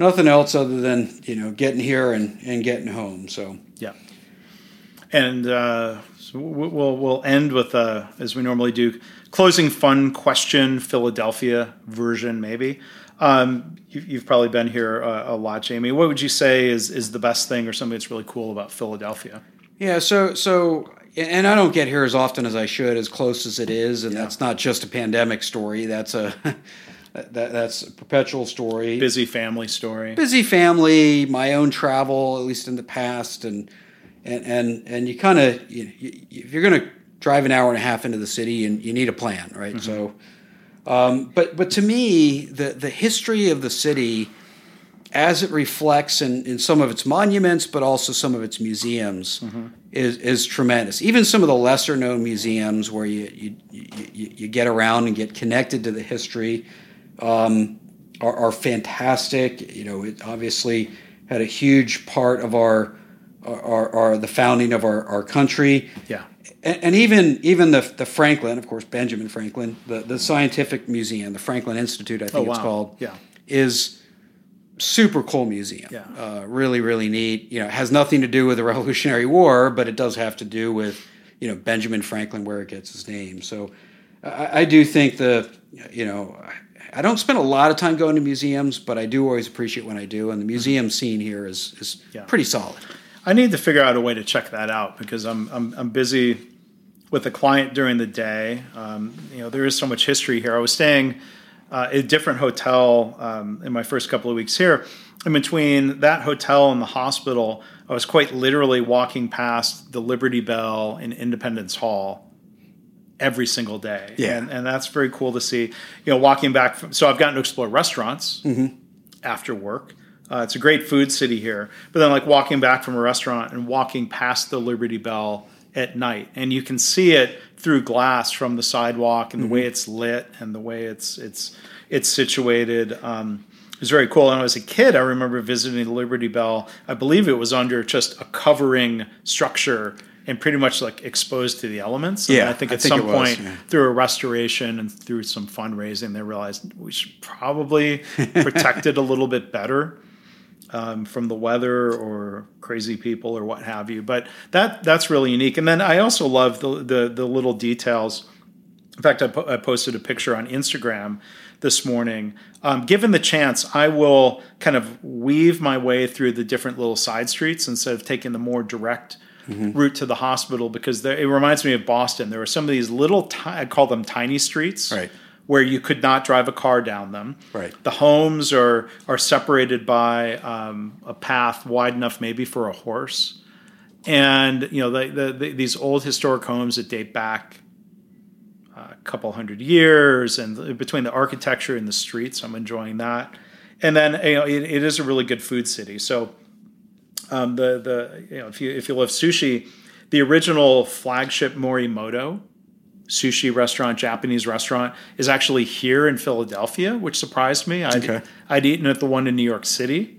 Nothing else other than you know getting here and, and getting home. So yeah, and uh, so we- we'll we'll end with uh, as we normally do, closing fun question, Philadelphia version maybe. Um, you, you've probably been here uh, a lot, Jamie. What would you say is is the best thing or something that's really cool about Philadelphia? yeah, so so and I don't get here as often as I should, as close as it is, and that's not just a pandemic story. That's a that, that's a perpetual story. Busy family story. busy family, my own travel, at least in the past, and and and and you kind of you, you, if you're going to drive an hour and a half into the city, and you need a plan, right? So, um, but but to me, the the history of the city, as it reflects in, in some of its monuments, but also some of its museums, is is tremendous. Even some of the lesser known museums where you you, you you get around and get connected to the history um, are, are fantastic. You know, it obviously had a huge part of our our the founding of our, our country. Yeah. And, and even even the the Franklin, of course, Benjamin Franklin, the, the scientific museum, the Franklin Institute, I think Oh, it's called, Yeah. is super cool museum. Yeah. Uh, really, really neat. You know, it has nothing to do with the Revolutionary War, but it does have to do with you know Benjamin Franklin, where it gets its name. So I, I do think the you know. I- don't spend a lot of time going to museums, but I do always appreciate when I do, and the museum scene here is is Mm-hmm. Yeah. pretty solid. I need to figure out a way to check that out because I'm I'm, I'm busy with a client during the day. Um, you know, there is so much history here. I was staying uh, at a different hotel um, in my first couple of weeks here. In between that hotel and the hospital, I was quite literally walking past the Liberty Bell in Independence Hall every single day. Yeah. And, and that's very cool to see. You know, walking back from, so I've gotten to explore restaurants after work. Uh, it's a great food city here. But then, like walking back from a restaurant and walking past the Liberty Bell at night, and you can see it through glass from the sidewalk and the way it's lit and the way it's it's it's situated. Um, it was very cool. And I was a kid, I remember visiting the Liberty Bell. I believe it was under just a covering structure and pretty much like exposed to the elements. And Yeah, I think I at think some was, point yeah. through a restoration and through some fundraising, they realized we should probably protect it a little bit better um, from the weather or crazy people or what have you. But that that's really unique. And then I also love the the, the little details. In fact, I, po- I posted a picture on Instagram this morning. Um, given the chance, I will kind of weave my way through the different little side streets instead of taking the more direct route to the hospital because there, it reminds me of Boston. There were some of these little, ti- I call them tiny streets, Right. Where you could not drive a car down them. Right. The homes are are separated by um, a path wide enough maybe for a horse, and you know the, the, the, these old historic homes that date back a couple hundred years, and between the architecture and the streets, I'm enjoying that. And then you know it, it is a really good food city. So um, the the you know if you if you love sushi, the original flagship Morimoto sushi restaurant, Japanese restaurant, is actually here in Philadelphia, which surprised me. I'd, Okay. I'd eaten at the one in New York City,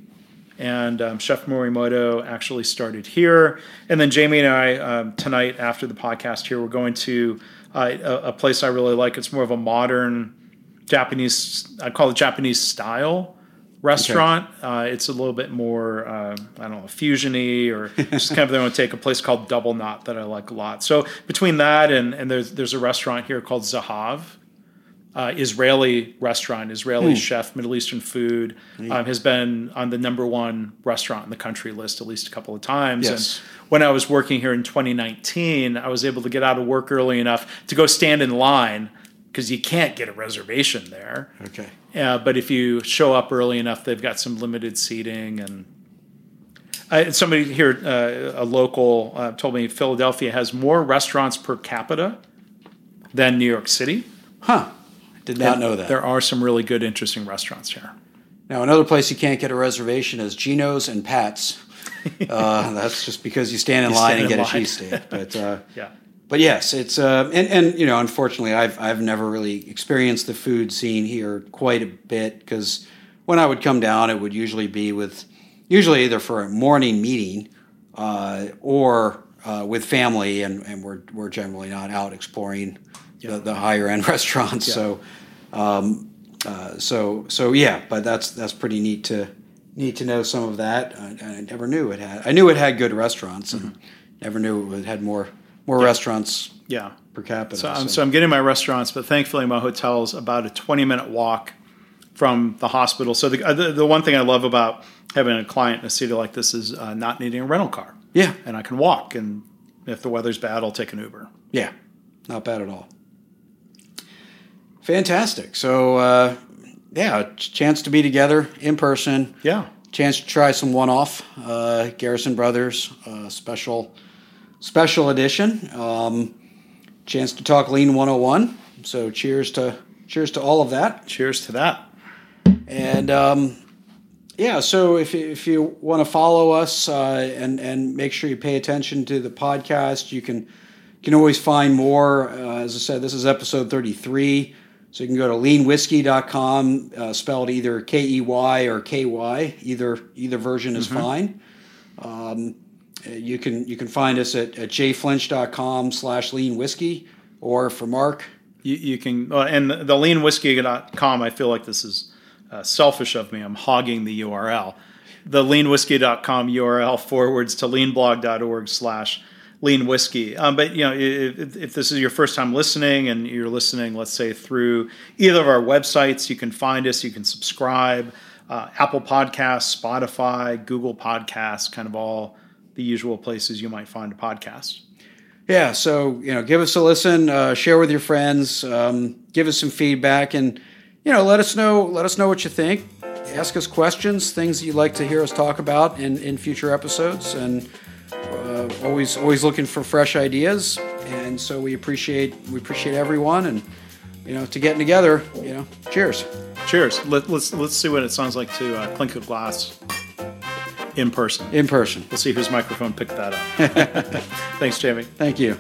and um, Chef Morimoto actually started here. And then Jamie and I um, tonight after the podcast here, we're going to uh, a, a place I really like. It's more of a modern Japanese, I call it Japanese style restaurant. Uh, it's a little bit more, uh, I don't know, fusiony or just kind of they want to take a place called Double Knot that I like a lot. So between that and and there's there's a restaurant here called Zahav. Uh, Israeli restaurant, Israeli chef, Middle Eastern food, um, has been on the number one restaurant in the country list at least a couple of times. Yes. And when I was working here in 2019, I was able to get out of work early enough to go stand in line because you can't get a reservation there. Okay. Yeah, but if you show up early enough, they've got some limited seating. And I, somebody here, uh, a local, uh, told me Philadelphia has more restaurants per capita than New York City. Huh. Did not And know that. There are some really good, interesting restaurants here. Now, another place you can't get a reservation is Geno's and Pat's. Uh, that's just because you stand in You line stand and in get a line. cheesesteak. But uh, Yeah. But yes, it's uh, and and you know, unfortunately, I've I've never really experienced the food scene here quite a bit because when I would come down, it would usually be with usually either for a morning meeting uh, or uh, with family, and, and we're we're generally not out exploring the, the higher end restaurants. So um, uh, so so yeah, but that's that's pretty neat to neat to know some of that. I, I never knew it had. I knew it had good restaurants, and never knew it had more more restaurants Yeah. per capita. So I'm, so I'm getting my restaurants, but thankfully my hotel is about a 20 minute walk from the hospital. So the, uh, the, the one thing I love about having a client in a city like this is uh, not needing a rental car. yeah, And I can walk. And if the weather's bad, I'll take an Uber. yeah, not bad at all. Fantastic. So uh, yeah, a chance to be together in person. Yeah. chance to try some one-off uh, Garrison Brothers uh, special special edition. Um, chance to talk Lean 101. So cheers to cheers to all of that. Cheers to that. And um, yeah, so if if you want to follow us uh, and and make sure you pay attention to the podcast, you can can always find more. Uh, as I said, this is episode 33. So you can go to leanwhiskey.com, uh, spelled either K E Y or K Y. Either either version is fine. Um, you can you can find us at, at jflinch.com slash lean whiskey or for Mark. You, you can, uh, and the, leanwhiskey.com, I feel like this is uh, selfish of me. I'm hogging the URL. The leanwhiskey.com URL forwards to leanblog.org slash lean whiskey. Um, but, you know, if, if this is your first time listening and you're listening, let's say through either of our websites, you can find us, you can subscribe. Uh, Apple Podcasts, Spotify, Google Podcasts, kind of all the usual places you might find a podcast. Yeah, so you know, give us a listen, uh, share with your friends, um, give us some feedback, and you know, let us know let us know what you think. Ask us questions, things that you'd like to hear us talk about in, in future episodes, and uh, always always looking for fresh ideas. And so we appreciate we appreciate everyone, and you know, to getting together. You know, cheers. Cheers. Let, let's let's see what it sounds like to uh, clink a glass in person. in person. We'll see whose microphone picked that up. Thanks, Jamie. Thank you.